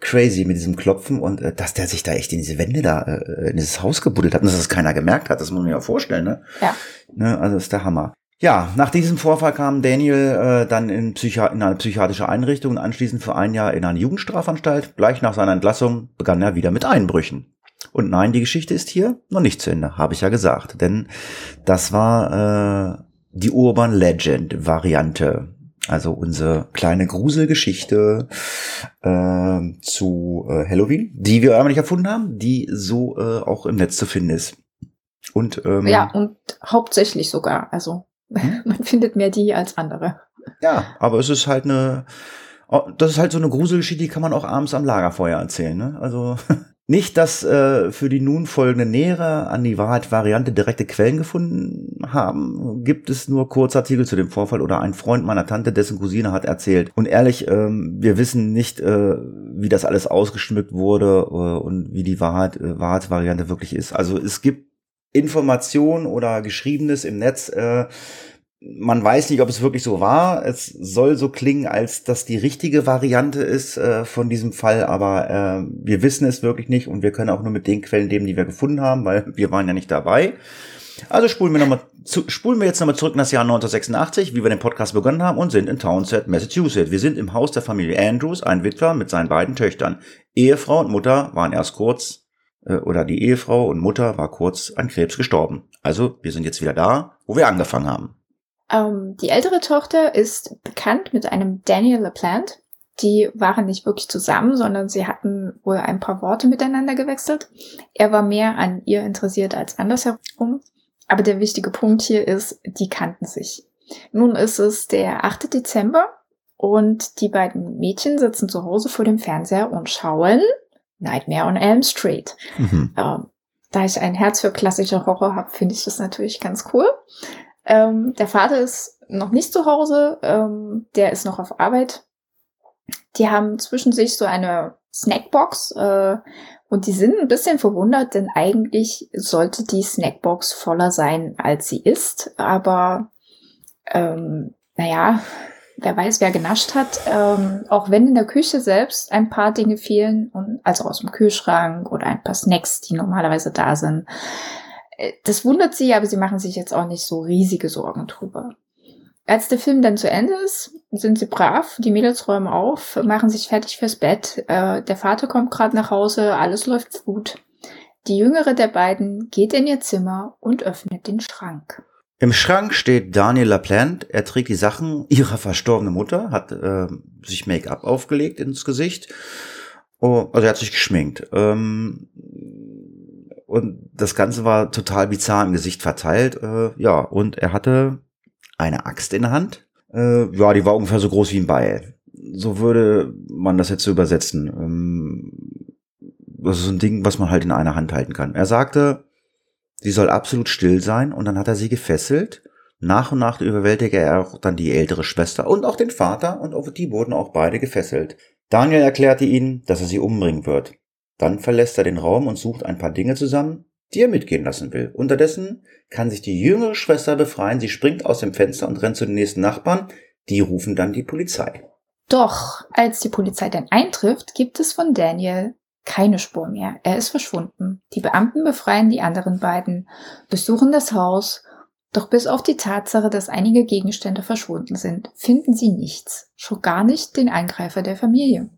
crazy mit diesem Klopfen und äh, dass der sich da echt in diese Wände da, äh, in dieses Haus gebuddelt hat und dass das keiner gemerkt hat. Das muss man ja vorstellen, ne? Ja. Ne, also ist der Hammer. Ja, nach diesem Vorfall kam Daniel äh, dann in, Psychi in eine psychiatrische Einrichtung und anschließend für ein Jahr in eine Jugendstrafanstalt. Gleich nach seiner Entlassung begann er wieder mit Einbrüchen. Und nein, die Geschichte ist hier noch nicht zu Ende, habe ich ja gesagt. Denn das war äh, die Urban Legend Variante. Also unsere kleine Gruselgeschichte äh, zu äh, Halloween, die wir aber nicht erfunden haben, die so äh, auch im Netz zu finden ist. Und ähm, ja, und hauptsächlich sogar. Also hm? man findet mehr die als andere. Ja, aber es ist halt eine, oh, das ist halt so eine Gruselgeschichte, die kann man auch abends am Lagerfeuer erzählen. Ne? Also Nicht, dass äh, für die nun folgende nähere an die Wahrheit-Variante direkte Quellen gefunden haben, gibt es nur Kurzartikel zu dem Vorfall oder ein Freund meiner Tante, dessen Cousine hat erzählt. Und ehrlich, ähm, wir wissen nicht, äh, wie das alles ausgeschmückt wurde äh, und wie die Wahrheit, äh, Wahrheit-Variante wirklich ist. Also es gibt Informationen oder Geschriebenes im Netz, äh, man weiß nicht, ob es wirklich so war. Es soll so klingen, als dass die richtige Variante ist äh, von diesem Fall, aber äh, wir wissen es wirklich nicht und wir können auch nur mit den Quellen leben, die wir gefunden haben, weil wir waren ja nicht dabei. Also spulen wir, noch mal zu, spulen wir jetzt nochmal zurück in das Jahr 1986, wie wir den Podcast begonnen haben und sind in Townsend, Massachusetts. Wir sind im Haus der Familie Andrews, ein Witwer mit seinen beiden Töchtern. Ehefrau und Mutter waren erst kurz, äh, oder die Ehefrau und Mutter war kurz an Krebs gestorben. Also wir sind jetzt wieder da, wo wir angefangen haben. Ähm, die ältere Tochter ist bekannt mit einem Daniel LaPlante. Die waren nicht wirklich zusammen, sondern sie hatten wohl ein paar Worte miteinander gewechselt. Er war mehr an ihr interessiert als andersherum. Aber der wichtige Punkt hier ist, die kannten sich. Nun ist es der 8. Dezember und die beiden Mädchen sitzen zu Hause vor dem Fernseher und schauen Nightmare on Elm Street. Mhm. Ähm, da ich ein Herz für klassische Horror habe, finde ich das natürlich ganz cool. Ähm, der Vater ist noch nicht zu Hause, ähm, der ist noch auf Arbeit. Die haben zwischen sich so eine Snackbox äh, und die sind ein bisschen verwundert, denn eigentlich sollte die Snackbox voller sein, als sie ist. Aber ähm, naja, wer weiß, wer genascht hat. Ähm, auch wenn in der Küche selbst ein paar Dinge fehlen, und, also aus dem Kühlschrank oder ein paar Snacks, die normalerweise da sind. Äh, das wundert sie, aber sie machen sich jetzt auch nicht so riesige Sorgen drüber. Als der Film dann zu Ende ist, sind sie brav, die Mädels räumen auf, machen sich fertig fürs Bett. Äh, der Vater kommt gerade nach Hause, alles läuft gut. Die jüngere der beiden geht in ihr Zimmer und öffnet den Schrank. Im Schrank steht Daniel LaPlante. Er trägt die Sachen ihrer verstorbenen Mutter, hat äh, sich Make-up aufgelegt ins Gesicht. Oh, also er hat sich geschminkt. Ähm, und das Ganze war total bizarr im Gesicht verteilt. Äh, ja, und er hatte eine Axt in der Hand. Äh, ja, die war ungefähr so groß wie ein Beil. So würde man das jetzt so übersetzen. Ähm, das ist ein Ding, was man halt in einer Hand halten kann. Er sagte, sie soll absolut still sein und dann hat er sie gefesselt. Nach und nach überwältigte er auch dann die ältere Schwester und auch den Vater und die wurden auch beide gefesselt. Daniel erklärte ihnen, dass er sie umbringen wird. Dann verlässt er den Raum und sucht ein paar Dinge zusammen, die er mitgehen lassen will. Unterdessen kann sich die jüngere Schwester befreien. Sie springt aus dem Fenster und rennt zu den nächsten Nachbarn. Die rufen dann die Polizei. Doch, als die Polizei dann eintrifft, gibt es von Daniel keine Spur mehr. Er ist verschwunden. Die Beamten befreien die anderen beiden, besuchen das Haus, doch bis auf die Tatsache, dass einige Gegenstände verschwunden sind, finden sie nichts, schon gar nicht den Eingreifer der Familie.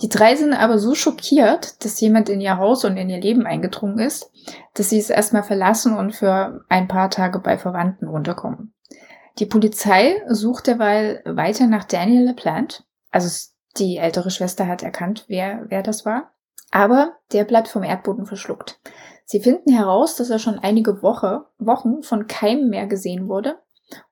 Die drei sind aber so schockiert, dass jemand in ihr Haus und in ihr Leben eingedrungen ist, dass sie es erstmal verlassen und für ein paar Tage bei Verwandten unterkommen. Die Polizei sucht derweil weiter nach Daniel LePlante. Also die ältere Schwester hat erkannt, wer, wer das war. Aber der bleibt vom Erdboden verschluckt. Sie finden heraus, dass er schon einige Woche, Wochen von keinem mehr gesehen wurde.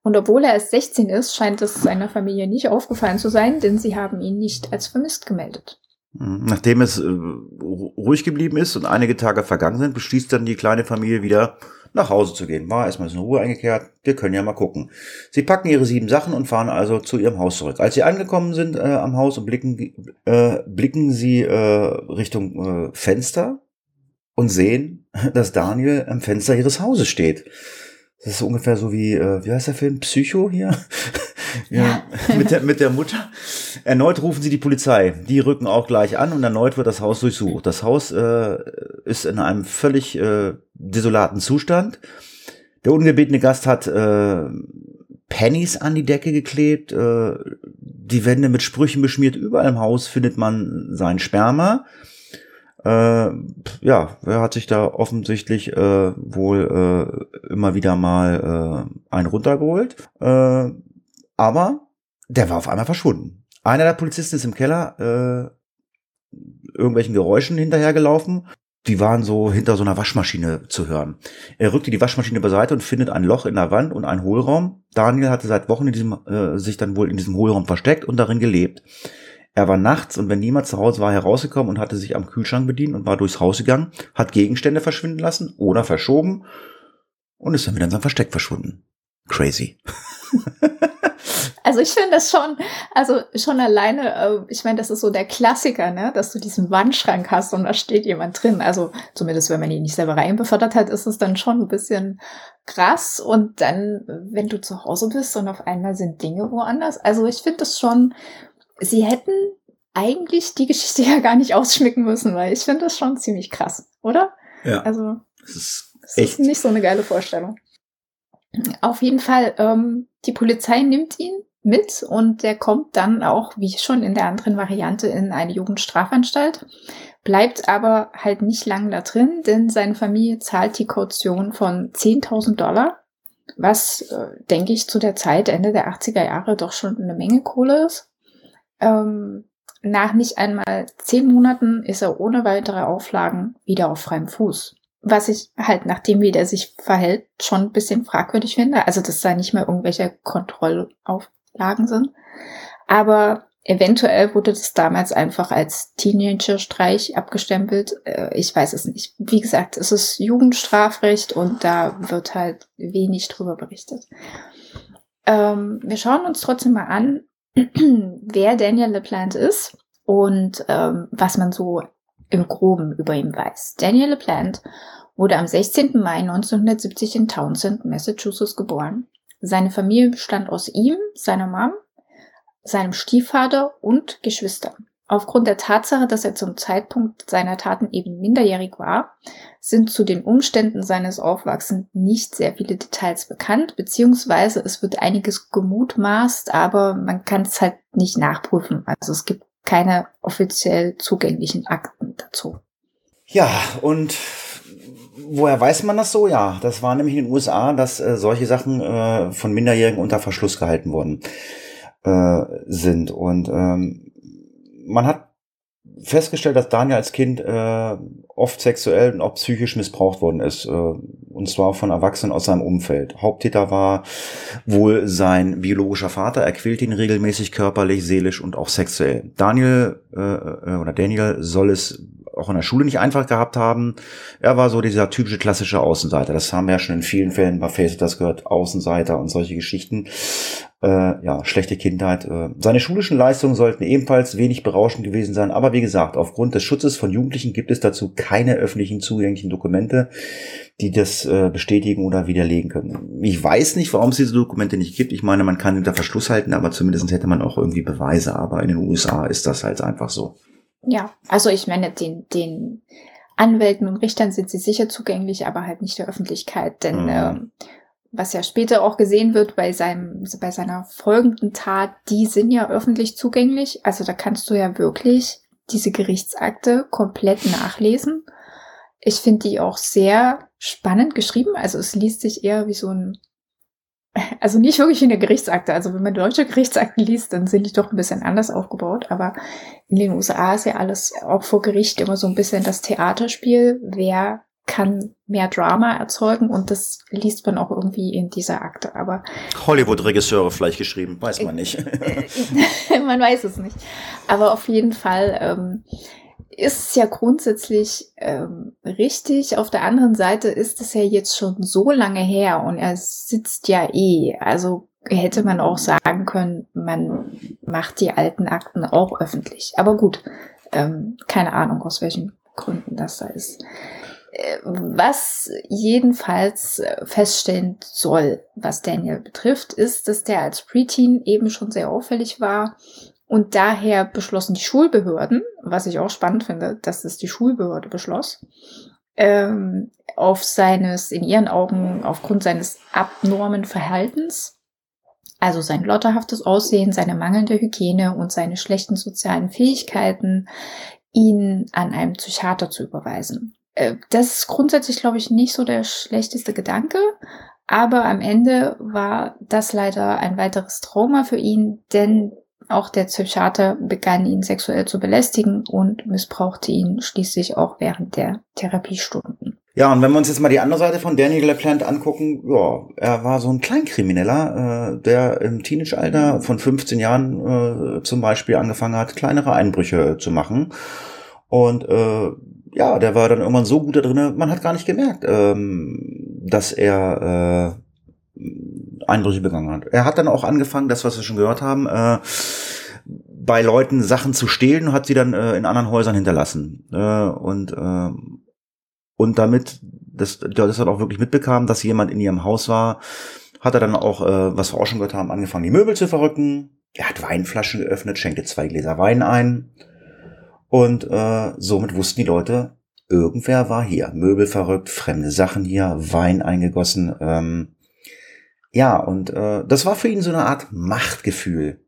Und obwohl er erst 16 ist, scheint es seiner Familie nicht aufgefallen zu sein, denn sie haben ihn nicht als vermisst gemeldet. Nachdem es äh, ruhig geblieben ist und einige Tage vergangen sind, beschließt dann die kleine Familie wieder nach Hause zu gehen. War erstmal in Ruhe eingekehrt. Wir können ja mal gucken. Sie packen ihre sieben Sachen und fahren also zu ihrem Haus zurück. Als sie angekommen sind äh, am Haus und blicken, äh, blicken sie äh, Richtung äh, Fenster und sehen, dass Daniel am Fenster ihres Hauses steht. Das ist ungefähr so wie, äh, wie heißt der Film? Psycho hier? ja, mit, der, mit der Mutter. Erneut rufen sie die Polizei. Die rücken auch gleich an und erneut wird das Haus durchsucht. Das Haus äh, ist in einem völlig äh, desolaten Zustand. Der ungebetene Gast hat äh, Pennies an die Decke geklebt, äh, die Wände mit Sprüchen beschmiert. Überall im Haus findet man sein Sperma äh, ja, er hat sich da offensichtlich äh, wohl äh, immer wieder mal äh, einen runtergeholt. Äh, aber der war auf einmal verschwunden. Einer der Polizisten ist im Keller äh, irgendwelchen Geräuschen hinterhergelaufen. Die waren so hinter so einer Waschmaschine zu hören. Er rückte die Waschmaschine beiseite und findet ein Loch in der Wand und einen Hohlraum. Daniel hatte seit Wochen in diesem, äh, sich dann wohl in diesem Hohlraum versteckt und darin gelebt. Er war nachts und wenn niemand zu Hause war, herausgekommen und hatte sich am Kühlschrank bedient und war durchs Haus gegangen, hat Gegenstände verschwinden lassen oder verschoben und ist dann wieder in seinem Versteck verschwunden. Crazy. Also ich finde das schon, also schon alleine, äh, ich meine, das ist so der Klassiker, ne, dass du diesen Wandschrank hast und da steht jemand drin. Also zumindest wenn man ihn nicht selber reinbefördert hat, ist es dann schon ein bisschen krass. Und dann, wenn du zu Hause bist und auf einmal sind Dinge woanders. Also ich finde das schon sie hätten eigentlich die Geschichte ja gar nicht ausschmücken müssen, weil ich finde das schon ziemlich krass, oder? Ja. Also, das ist, das ist nicht so eine geile Vorstellung. Auf jeden Fall, ähm, die Polizei nimmt ihn mit und der kommt dann auch, wie schon in der anderen Variante, in eine Jugendstrafanstalt, bleibt aber halt nicht lang da drin, denn seine Familie zahlt die Kaution von 10.000 Dollar, was, äh, denke ich, zu der Zeit, Ende der 80er Jahre, doch schon eine Menge Kohle ist. Ähm, nach nicht einmal zehn Monaten ist er ohne weitere Auflagen wieder auf freiem Fuß. Was ich halt, nachdem wie der sich verhält, schon ein bisschen fragwürdig finde. Also, dass da nicht mehr irgendwelche Kontrollauflagen sind. Aber eventuell wurde das damals einfach als Teenager-Streich abgestempelt. Äh, ich weiß es nicht. Wie gesagt, es ist Jugendstrafrecht und da wird halt wenig drüber berichtet. Ähm, wir schauen uns trotzdem mal an, wer Daniel LePlante ist und ähm, was man so im Groben über ihn weiß. Daniel LePlante wurde am 16. Mai 1970 in Townsend, Massachusetts geboren. Seine Familie bestand aus ihm, seiner Mom, seinem Stiefvater und Geschwistern. Aufgrund der Tatsache, dass er zum Zeitpunkt seiner Taten eben minderjährig war, sind zu den Umständen seines Aufwachsens nicht sehr viele Details bekannt, beziehungsweise es wird einiges gemutmaßt, aber man kann es halt nicht nachprüfen. Also es gibt keine offiziell zugänglichen Akten dazu. Ja, und woher weiß man das so? Ja, das war nämlich in den USA, dass äh, solche Sachen äh, von Minderjährigen unter Verschluss gehalten worden äh, sind. Und ähm, man hat festgestellt, dass Daniel als Kind äh, oft sexuell und auch psychisch missbraucht worden ist. Äh, und zwar von Erwachsenen aus seinem Umfeld. Haupttäter war wohl sein biologischer Vater. Er quält ihn regelmäßig körperlich, seelisch und auch sexuell. Daniel äh, äh oder Daniel soll es auch in der Schule nicht einfach gehabt haben. Er war so dieser typische klassische Außenseiter. Das haben wir ja schon in vielen Fällen bei Facebook das gehört, Außenseiter und solche Geschichten. Äh, ja, schlechte Kindheit. Äh. Seine schulischen Leistungen sollten ebenfalls wenig berauschend gewesen sein, aber wie gesagt, aufgrund des Schutzes von Jugendlichen gibt es dazu keine öffentlichen zugänglichen Dokumente, die das äh, bestätigen oder widerlegen können. Ich weiß nicht, warum es diese Dokumente nicht gibt. Ich meine, man kann hinter Verschluss halten, aber zumindest hätte man auch irgendwie Beweise. Aber in den USA ist das halt einfach so. Ja, also ich meine, den, den Anwälten und Richtern sind sie sicher zugänglich, aber halt nicht der Öffentlichkeit. Denn mhm. ähm, was ja später auch gesehen wird bei seinem, bei seiner folgenden Tat, die sind ja öffentlich zugänglich. Also da kannst du ja wirklich diese Gerichtsakte komplett nachlesen. Ich finde die auch sehr spannend geschrieben. Also es liest sich eher wie so ein also nicht wirklich wie eine Gerichtsakte. Also wenn man deutsche Gerichtsakten liest, dann sind die doch ein bisschen anders aufgebaut. Aber in den USA ist ja alles auch vor Gericht immer so ein bisschen das Theaterspiel. Wer kann mehr Drama erzeugen und das liest man auch irgendwie in dieser Akte. Aber Hollywood-Regisseure vielleicht geschrieben, weiß man nicht. man weiß es nicht. Aber auf jeden Fall ähm, ist es ja grundsätzlich ähm, richtig. Auf der anderen Seite ist es ja jetzt schon so lange her und er sitzt ja eh. Also hätte man auch sagen können, man macht die alten Akten auch öffentlich. Aber gut, ähm, keine Ahnung, aus welchen Gründen das da ist. Äh, was jedenfalls feststellen soll, was Daniel betrifft, ist, dass der als Preteen eben schon sehr auffällig war und daher beschlossen die Schulbehörden, was ich auch spannend finde, dass es die Schulbehörde beschloss, ähm, auf seines, in ihren Augen, aufgrund seines abnormen Verhaltens, also sein lotterhaftes Aussehen, seine mangelnde Hygiene und seine schlechten sozialen Fähigkeiten, ihn an einen Psychiater zu überweisen. Äh, das ist grundsätzlich, glaube ich, nicht so der schlechteste Gedanke, aber am Ende war das leider ein weiteres Trauma für ihn, denn auch der Psychiater begann ihn sexuell zu belästigen und missbrauchte ihn schließlich auch während der Therapiestunden. Ja, und wenn wir uns jetzt mal die andere Seite von Daniel LaPlante angucken, ja, er war so ein Kleinkrimineller, äh, der im Teenageralter von 15 Jahren äh, zum Beispiel angefangen hat, kleinere Einbrüche zu machen. Und äh, ja, der war dann irgendwann so gut da drin, man hat gar nicht gemerkt, ähm, dass er äh, Einbrüche begangen hat. Er hat dann auch angefangen, das, was wir schon gehört haben, äh, bei Leuten Sachen zu stehlen und hat sie dann äh, in anderen Häusern hinterlassen. Äh, und, äh, und damit, das, das hat auch wirklich mitbekam, dass jemand in ihrem Haus war, hat er dann auch, äh, was wir auch schon gehört haben, angefangen, die Möbel zu verrücken. Er hat Weinflaschen geöffnet, schenkte zwei Gläser Wein ein. Und äh, somit wussten die Leute, irgendwer war hier. Möbel verrückt, fremde Sachen hier, Wein eingegossen. Ähm, ja, und äh, das war für ihn so eine Art Machtgefühl.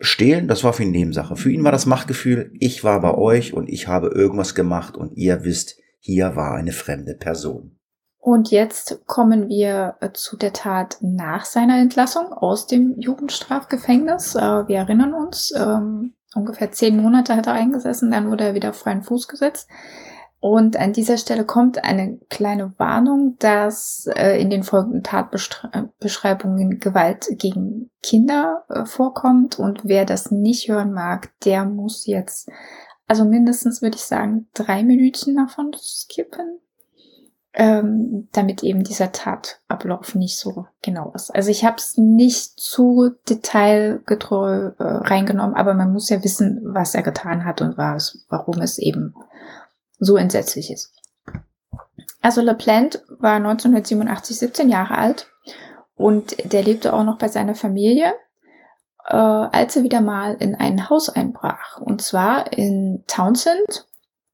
Stehlen, das war für ihn Nebensache. Für ihn war das Machtgefühl, ich war bei euch und ich habe irgendwas gemacht und ihr wisst, hier war eine fremde Person. Und jetzt kommen wir äh, zu der Tat nach seiner Entlassung aus dem Jugendstrafgefängnis. Äh, wir erinnern uns, ähm, ungefähr zehn Monate hat er eingesessen, dann wurde er wieder auf freien Fuß gesetzt. Und an dieser Stelle kommt eine kleine Warnung, dass äh, in den folgenden Tatbeschreibungen Gewalt gegen Kinder äh, vorkommt. Und wer das nicht hören mag, der muss jetzt, also mindestens würde ich sagen, drei Minuten davon skippen, ähm, damit eben dieser Tatablauf nicht so genau ist. Also ich habe es nicht zu detailgetreu äh, reingenommen, aber man muss ja wissen, was er getan hat und was, warum es eben so entsetzlich ist. Also LaPlante war 1987 17 Jahre alt und der lebte auch noch bei seiner Familie, äh, als er wieder mal in ein Haus einbrach. Und zwar in Townsend.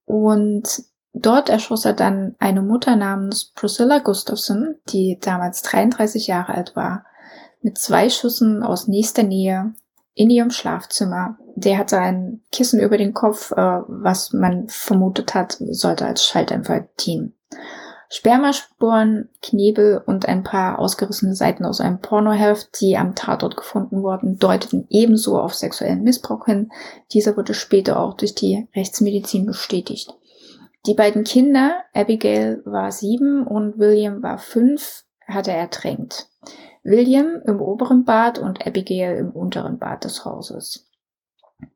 Und dort erschoss er dann eine Mutter namens Priscilla Gustafson, die damals 33 Jahre alt war, mit zwei Schüssen aus nächster Nähe in ihrem Schlafzimmer. Der hatte ein Kissen über den Kopf, äh, was man vermutet hat, sollte als Schalldämpfer dienen. Spermaspuren, Knebel und ein paar ausgerissene Seiten aus einem Pornoheft, die am Tatort gefunden wurden, deuteten ebenso auf sexuellen Missbrauch hin. Dieser wurde später auch durch die Rechtsmedizin bestätigt. Die beiden Kinder, Abigail war sieben und William war fünf, hat er ertränkt. William im oberen Bad und Abigail im unteren Bad des Hauses.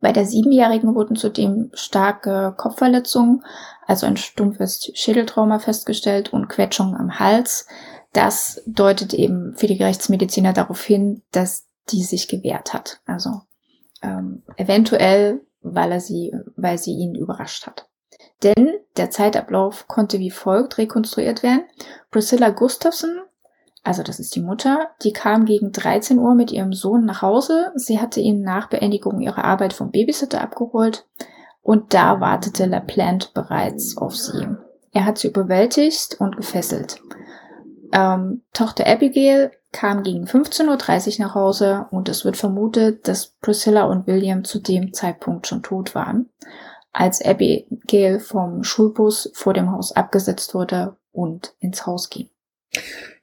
Bei der Siebenjährigen wurden zudem starke Kopfverletzungen, also ein stumpfes Schädeltrauma festgestellt und Quetschungen am Hals. Das deutet eben für die Gerichtsmediziner darauf hin, dass die sich gewehrt hat. Also ähm, eventuell, weil er sie, weil sie ihn überrascht hat. Denn der Zeitablauf konnte wie folgt rekonstruiert werden. Priscilla Gustafson also das ist die Mutter, die kam gegen 13 Uhr mit ihrem Sohn nach Hause. Sie hatte ihn nach Beendigung ihrer Arbeit vom Babysitter abgeholt und da wartete LaPlante bereits auf sie. Er hat sie überwältigt und gefesselt. Ähm, Tochter Abigail kam gegen 15.30 Uhr nach Hause und es wird vermutet, dass Priscilla und William zu dem Zeitpunkt schon tot waren, als Abigail vom Schulbus vor dem Haus abgesetzt wurde und ins Haus ging.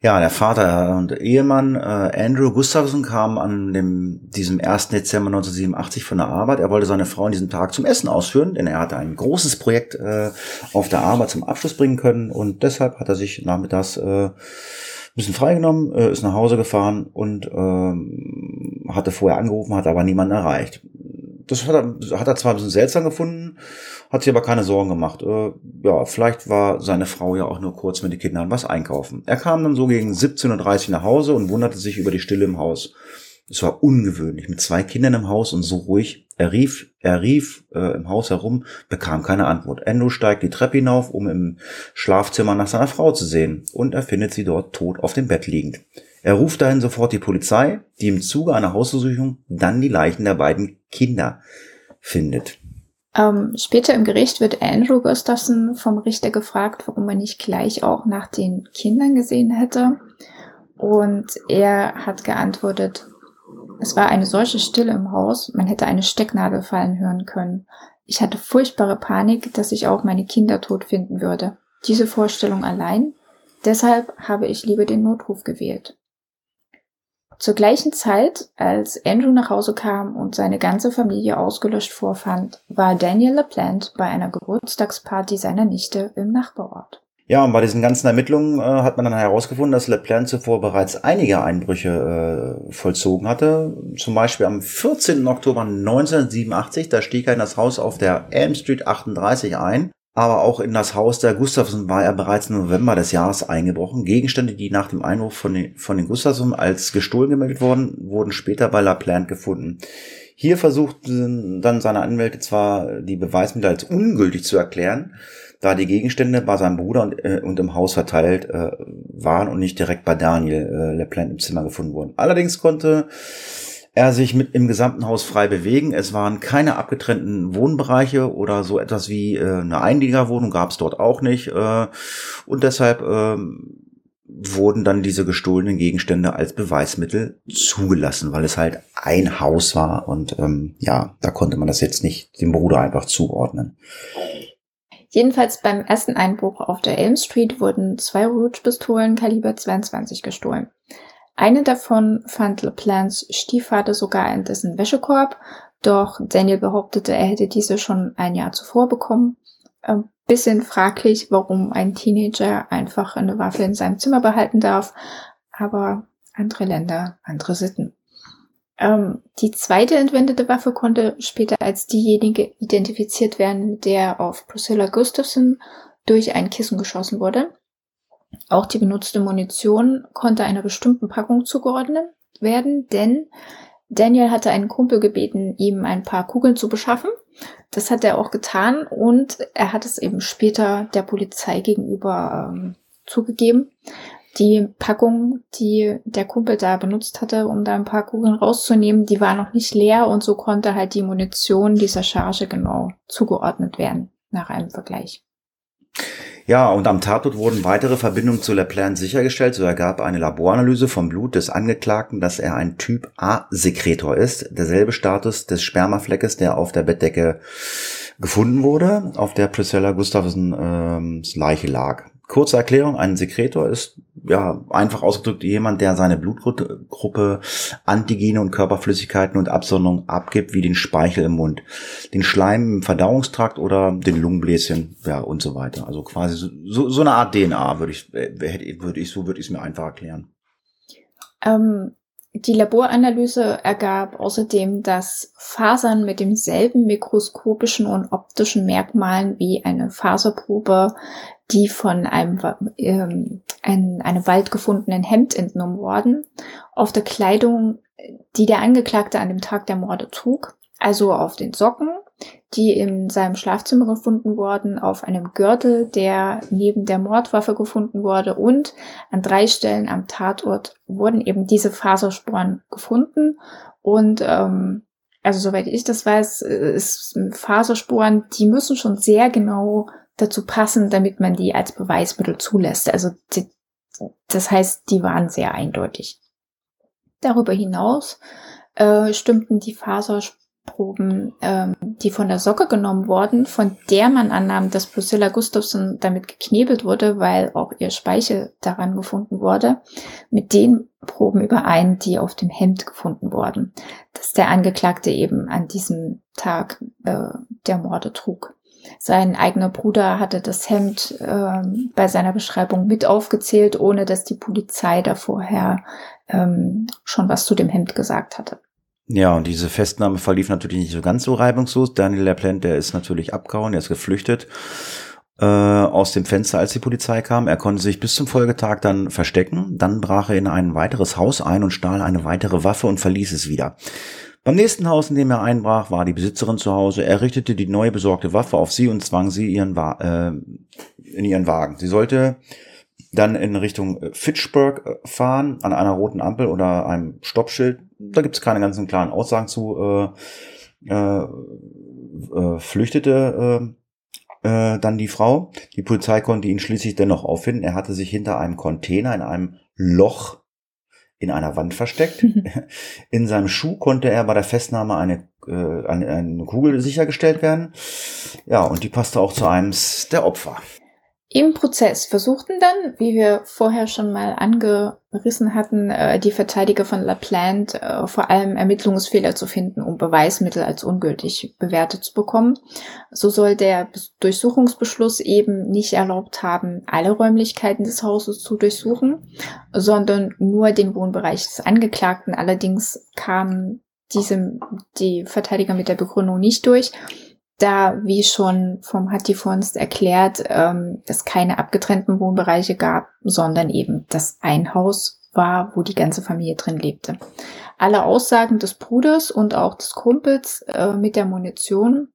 Ja, der Vater und Ehemann äh, Andrew Gustafsson kam an dem, diesem 1. Dezember 1987 von der Arbeit. Er wollte seine Frau an diesem Tag zum Essen ausführen, denn er hatte ein großes Projekt äh, auf der Arbeit zum Abschluss bringen können und deshalb hat er sich nachmittags äh, ein bisschen freigenommen, äh, ist nach Hause gefahren und äh, hatte vorher angerufen, hat aber niemanden erreicht. Das hat er, hat er zwar ein bisschen seltsam gefunden, hat sich aber keine Sorgen gemacht. Äh, ja, vielleicht war seine Frau ja auch nur kurz mit den Kindern was einkaufen. Er kam dann so gegen 17.30 Uhr nach Hause und wunderte sich über die Stille im Haus. Es war ungewöhnlich, mit zwei Kindern im Haus und so ruhig. Er rief, er rief äh, im Haus herum, bekam keine Antwort. Endo steigt die Treppe hinauf, um im Schlafzimmer nach seiner Frau zu sehen, und er findet sie dort tot auf dem Bett liegend. Er ruft dahin sofort die Polizei, die im Zuge einer Hausdurchsuchung dann die Leichen der beiden Kinder findet. Ähm, später im Gericht wird Andrew Gustafson vom Richter gefragt, warum er nicht gleich auch nach den Kindern gesehen hätte. Und er hat geantwortet, es war eine solche Stille im Haus, man hätte eine Stecknadel fallen hören können. Ich hatte furchtbare Panik, dass ich auch meine Kinder tot finden würde. Diese Vorstellung allein. Deshalb habe ich lieber den Notruf gewählt. Zur gleichen Zeit, als Andrew nach Hause kam und seine ganze Familie ausgelöscht vorfand, war Daniel LaPlante bei einer Geburtstagsparty seiner Nichte im Nachbarort. Ja, und bei diesen ganzen Ermittlungen äh, hat man dann herausgefunden, dass LaPlante zuvor bereits einige Einbrüche äh, vollzogen hatte. Zum Beispiel am 14. Oktober 1987, da stieg er in das Haus auf der Elm Street 38 ein aber auch in das Haus der Gustafsson war er bereits im November des Jahres eingebrochen. Gegenstände, die nach dem Einbruch von den, von den Gustafsson als gestohlen gemeldet wurden, wurden später bei LaPlante gefunden. Hier versuchten dann seine Anwälte zwar die Beweismittel als ungültig zu erklären, da die Gegenstände bei seinem Bruder und, äh, und im Haus verteilt äh, waren und nicht direkt bei Daniel äh, LaPlante im Zimmer gefunden wurden. Allerdings konnte er sich mit im gesamten Haus frei bewegen. Es waren keine abgetrennten Wohnbereiche oder so etwas wie äh, eine Einliegerwohnung gab es dort auch nicht. Äh, und deshalb äh, wurden dann diese gestohlenen Gegenstände als Beweismittel zugelassen, weil es halt ein Haus war und ähm, ja, da konnte man das jetzt nicht dem Bruder einfach zuordnen. Jedenfalls beim ersten Einbruch auf der Elm Street wurden zwei Rouge-Pistolen Kaliber 22 gestohlen. Eine davon fand LePlans Stiefvater sogar in dessen Wäschekorb, doch Daniel behauptete, er hätte diese schon ein Jahr zuvor bekommen. Ein bisschen fraglich, warum ein Teenager einfach eine Waffe in seinem Zimmer behalten darf, aber andere Länder, andere Sitten. Ähm, die zweite entwendete Waffe konnte später als diejenige identifiziert werden, der auf Priscilla Gustafson durch ein Kissen geschossen wurde. Auch die benutzte Munition konnte einer bestimmten Packung zugeordnet werden, denn Daniel hatte einen Kumpel gebeten, ihm ein paar Kugeln zu beschaffen. Das hat er auch getan und er hat es eben später der Polizei gegenüber ähm, zugegeben. Die Packung, die der Kumpel da benutzt hatte, um da ein paar Kugeln rauszunehmen, die war noch nicht leer und so konnte halt die Munition dieser Charge genau zugeordnet werden nach einem Vergleich. Ja, und am Tatort wurden weitere Verbindungen zu LePlan sichergestellt. So ergab eine Laboranalyse vom Blut des Angeklagten, dass er ein Typ A-Sekretor ist. Derselbe Status des Spermafleckes, der auf der Bettdecke gefunden wurde, auf der Priscilla Gustafsons ähm, Leiche lag. Kurze Erklärung, ein Sekretor ist ja einfach ausgedrückt jemand, der seine Blutgruppe Antigene und Körperflüssigkeiten und Absonderung abgibt, wie den Speichel im Mund, den Schleim im Verdauungstrakt oder den Lungenbläschen, ja und so weiter. Also quasi so, so eine Art DNA würde ich, äh, würde ich so würde ich es mir einfach erklären. Ähm, die Laboranalyse ergab außerdem, dass Fasern mit demselben mikroskopischen und optischen Merkmalen wie eine Faserprobe, die von einem ähm, in einem Wald gefundenen Hemd entnommen worden, auf der Kleidung, die der Angeklagte an dem Tag der Morde trug, also auf den Socken, die in seinem Schlafzimmer gefunden wurden, auf einem Gürtel, der neben der Mordwaffe gefunden wurde. Und an drei Stellen am Tatort wurden eben diese Fasersporen gefunden. Und ähm, also soweit ich das weiß, ist Fasersporen, die müssen schon sehr genau dazu passen, damit man die als Beweismittel zulässt. Also die, das heißt, die waren sehr eindeutig. Darüber hinaus äh, stimmten die Fasersporen Proben, ähm, die von der Socke genommen wurden, von der man annahm, dass Priscilla Gustafsson damit geknebelt wurde, weil auch ihr Speichel daran gefunden wurde, mit den Proben überein, die auf dem Hemd gefunden wurden, dass der Angeklagte eben an diesem Tag äh, der Morde trug. Sein eigener Bruder hatte das Hemd äh, bei seiner Beschreibung mit aufgezählt, ohne dass die Polizei da vorher ähm, schon was zu dem Hemd gesagt hatte. Ja, und diese Festnahme verlief natürlich nicht so ganz so reibungslos. Daniel LaPlante, der ist natürlich abgehauen, er ist geflüchtet äh, aus dem Fenster, als die Polizei kam. Er konnte sich bis zum Folgetag dann verstecken. Dann brach er in ein weiteres Haus ein und stahl eine weitere Waffe und verließ es wieder. Beim nächsten Haus, in dem er einbrach, war die Besitzerin zu Hause. Er richtete die neu besorgte Waffe auf sie und zwang sie ihren Wa äh, in ihren Wagen. Sie sollte dann in Richtung Fitchburg äh, fahren, an einer roten Ampel oder einem Stoppschild da gibt es keine ganzen klaren Aussagen zu. Äh, äh, äh, flüchtete äh, äh, dann die Frau. Die Polizei konnte ihn schließlich dennoch auffinden. Er hatte sich hinter einem Container in einem Loch in einer Wand versteckt. In seinem Schuh konnte er bei der Festnahme eine, äh, eine, eine Kugel sichergestellt werden. Ja, und die passte auch zu einem der Opfer. Im Prozess versuchten dann, wie wir vorher schon mal angerissen hatten, äh, die Verteidiger von LaPlante äh, vor allem Ermittlungsfehler zu finden, um Beweismittel als ungültig bewertet zu bekommen. So soll der Durchsuchungsbeschluss eben nicht erlaubt haben, alle Räumlichkeiten des Hauses zu durchsuchen, sondern nur den Wohnbereich des Angeklagten. Allerdings kamen diese, die Verteidiger mit der Begründung nicht durch da, wie schon vom Hattifonst erklärt, ähm, es keine abgetrennten Wohnbereiche gab, sondern eben das ein Haus war, wo die ganze Familie drin lebte. Alle Aussagen des Bruders und auch des Kumpels äh, mit der Munition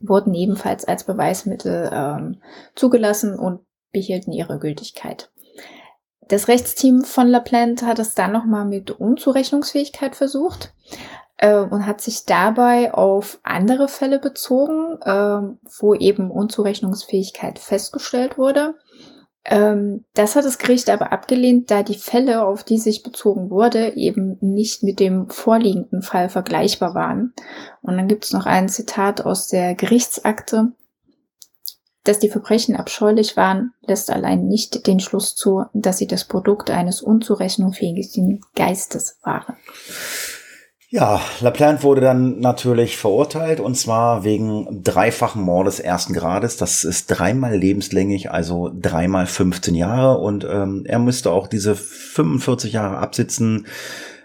wurden ebenfalls als Beweismittel ähm, zugelassen und behielten ihre Gültigkeit. Das Rechtsteam von LaPlante hat es dann nochmal mit Unzurechnungsfähigkeit versucht äh, und hat sich dabei auf andere Fälle bezogen, äh, wo eben Unzurechnungsfähigkeit festgestellt wurde. Ähm, das hat das Gericht aber abgelehnt, da die Fälle, auf die sich bezogen wurde, eben nicht mit dem vorliegenden Fall vergleichbar waren. Und dann gibt es noch ein Zitat aus der Gerichtsakte. Dass die Verbrechen abscheulich waren, lässt allein nicht den Schluss zu, dass sie das Produkt eines unzurechnungsfähigen Geistes waren. Ja, LaPlante wurde dann natürlich verurteilt und zwar wegen dreifachen Mordes ersten Grades. Das ist dreimal lebenslänglich, also dreimal 15 Jahre und ähm, er müsste auch diese 45 Jahre absitzen,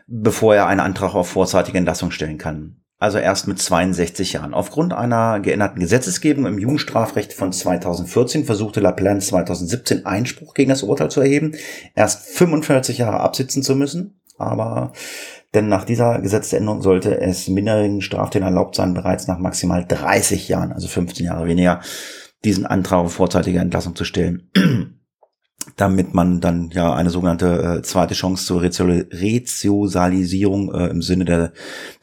bevor er einen Antrag auf vorzeitige Entlassung stellen kann. Also erst mit 62 Jahren. Aufgrund einer geänderten Gesetzesgebung im Jugendstrafrecht von 2014 versuchte LaPlante 2017 Einspruch gegen das Urteil zu erheben, erst 45 Jahre absitzen zu müssen. Aber denn nach dieser Gesetzesänderung sollte es minderjährigen Straftätern erlaubt sein, bereits nach maximal 30 Jahren, also 15 Jahre weniger, diesen Antrag auf vorzeitige Entlassung zu stellen damit man dann ja eine sogenannte äh, zweite Chance zur Reziosalisierung äh, im Sinne der,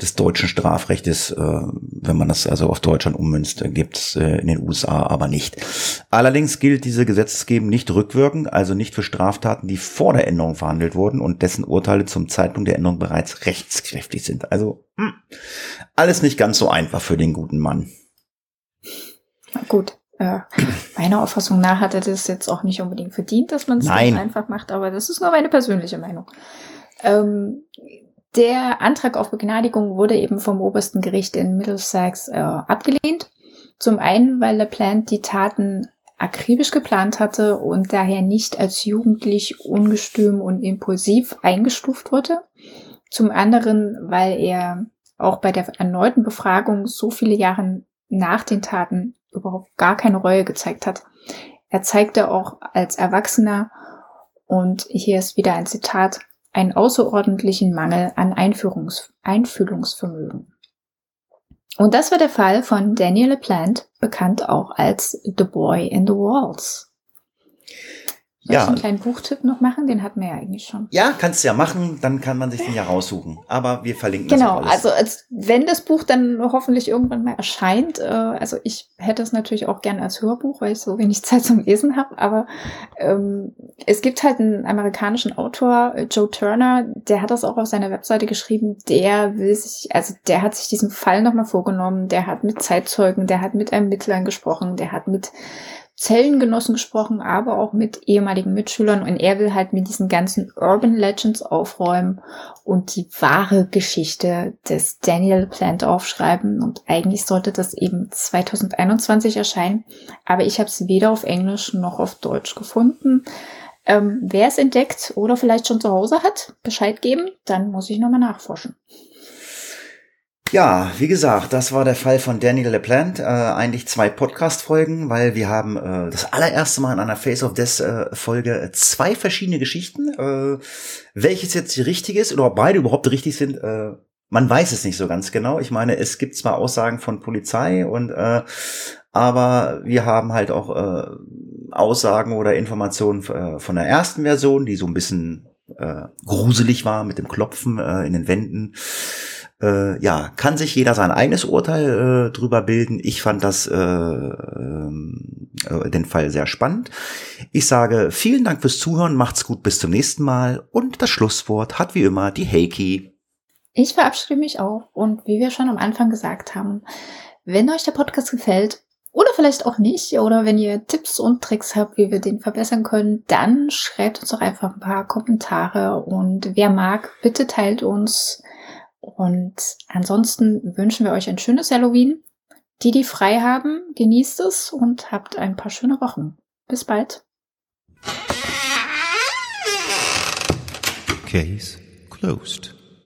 des deutschen Strafrechtes, äh, wenn man das also auf Deutschland ummünzt, äh, gibt es äh, in den USA aber nicht. Allerdings gilt diese Gesetzesgebung nicht rückwirkend, also nicht für Straftaten, die vor der Änderung verhandelt wurden und dessen Urteile zum Zeitpunkt der Änderung bereits rechtskräftig sind. Also hm, alles nicht ganz so einfach für den guten Mann. Gut, Äh, meiner Auffassung nach hat er das jetzt auch nicht unbedingt verdient, dass man es einfach macht, aber das ist nur meine persönliche Meinung. Ähm, der Antrag auf Begnadigung wurde eben vom obersten Gericht in Middlesex äh, abgelehnt. Zum einen, weil LePlant die Taten akribisch geplant hatte und daher nicht als jugendlich, ungestüm und impulsiv eingestuft wurde. Zum anderen, weil er auch bei der erneuten Befragung so viele Jahre nach den Taten überhaupt gar keine Reue gezeigt hat. Er zeigte auch als Erwachsener, und hier ist wieder ein Zitat, einen außerordentlichen Mangel an Einführungs Einfühlungsvermögen. Und das war der Fall von Daniel LaPlante, bekannt auch als The Boy in the Walls. Soll ja. ich einen kleinen Buchtipp noch machen? Den hatten wir ja eigentlich schon. Ja, kannst du ja machen, dann kann man sich den ja raussuchen. Aber wir verlinken genau, das Genau, also als, wenn das Buch dann hoffentlich irgendwann mal erscheint, äh, also ich hätte es natürlich auch gern als Hörbuch, weil ich so wenig Zeit zum Lesen habe, aber ähm, es gibt halt einen amerikanischen Autor, Joe Turner, der hat das auch auf seiner Webseite geschrieben, der will sich, also der hat sich diesen Fall nochmal vorgenommen, der hat mit Zeitzeugen, der hat mit Ermittlern gesprochen, der hat mit Zellengenossen gesprochen, aber auch mit ehemaligen Mitschülern und er will halt mit diesen ganzen Urban Legends aufräumen und die wahre Geschichte des Daniel Plant aufschreiben und eigentlich sollte das eben 2021 erscheinen, aber ich habe es weder auf Englisch noch auf Deutsch gefunden. Ähm, wer es entdeckt oder vielleicht schon zu Hause hat, Bescheid geben, dann muss ich nochmal nachforschen. Ja, wie gesagt, das war der Fall von Daniel LePlante. Äh, eigentlich zwei Podcast-Folgen, weil wir haben äh, das allererste Mal in einer Face of Death äh, Folge zwei verschiedene Geschichten. Äh, welches jetzt die richtige ist oder ob beide überhaupt richtig sind, äh, man weiß es nicht so ganz genau. Ich meine, es gibt zwar Aussagen von Polizei und äh, aber wir haben halt auch äh, Aussagen oder Informationen äh, von der ersten Version, die so ein bisschen äh, gruselig war mit dem Klopfen äh, in den Wänden. Äh, ja, kann sich jeder sein eigenes Urteil äh, drüber bilden. Ich fand das äh, äh, den Fall sehr spannend. Ich sage vielen Dank fürs Zuhören, macht's gut, bis zum nächsten Mal und das Schlusswort hat wie immer die Heiki. Ich verabschiede mich auch und wie wir schon am Anfang gesagt haben, wenn euch der Podcast gefällt oder vielleicht auch nicht, oder wenn ihr Tipps und Tricks habt, wie wir den verbessern können, dann schreibt uns doch einfach ein paar Kommentare und wer mag, bitte teilt uns und ansonsten wünschen wir euch ein schönes Halloween. Die, die frei haben, genießt es und habt ein paar schöne Wochen. Bis bald. Case closed.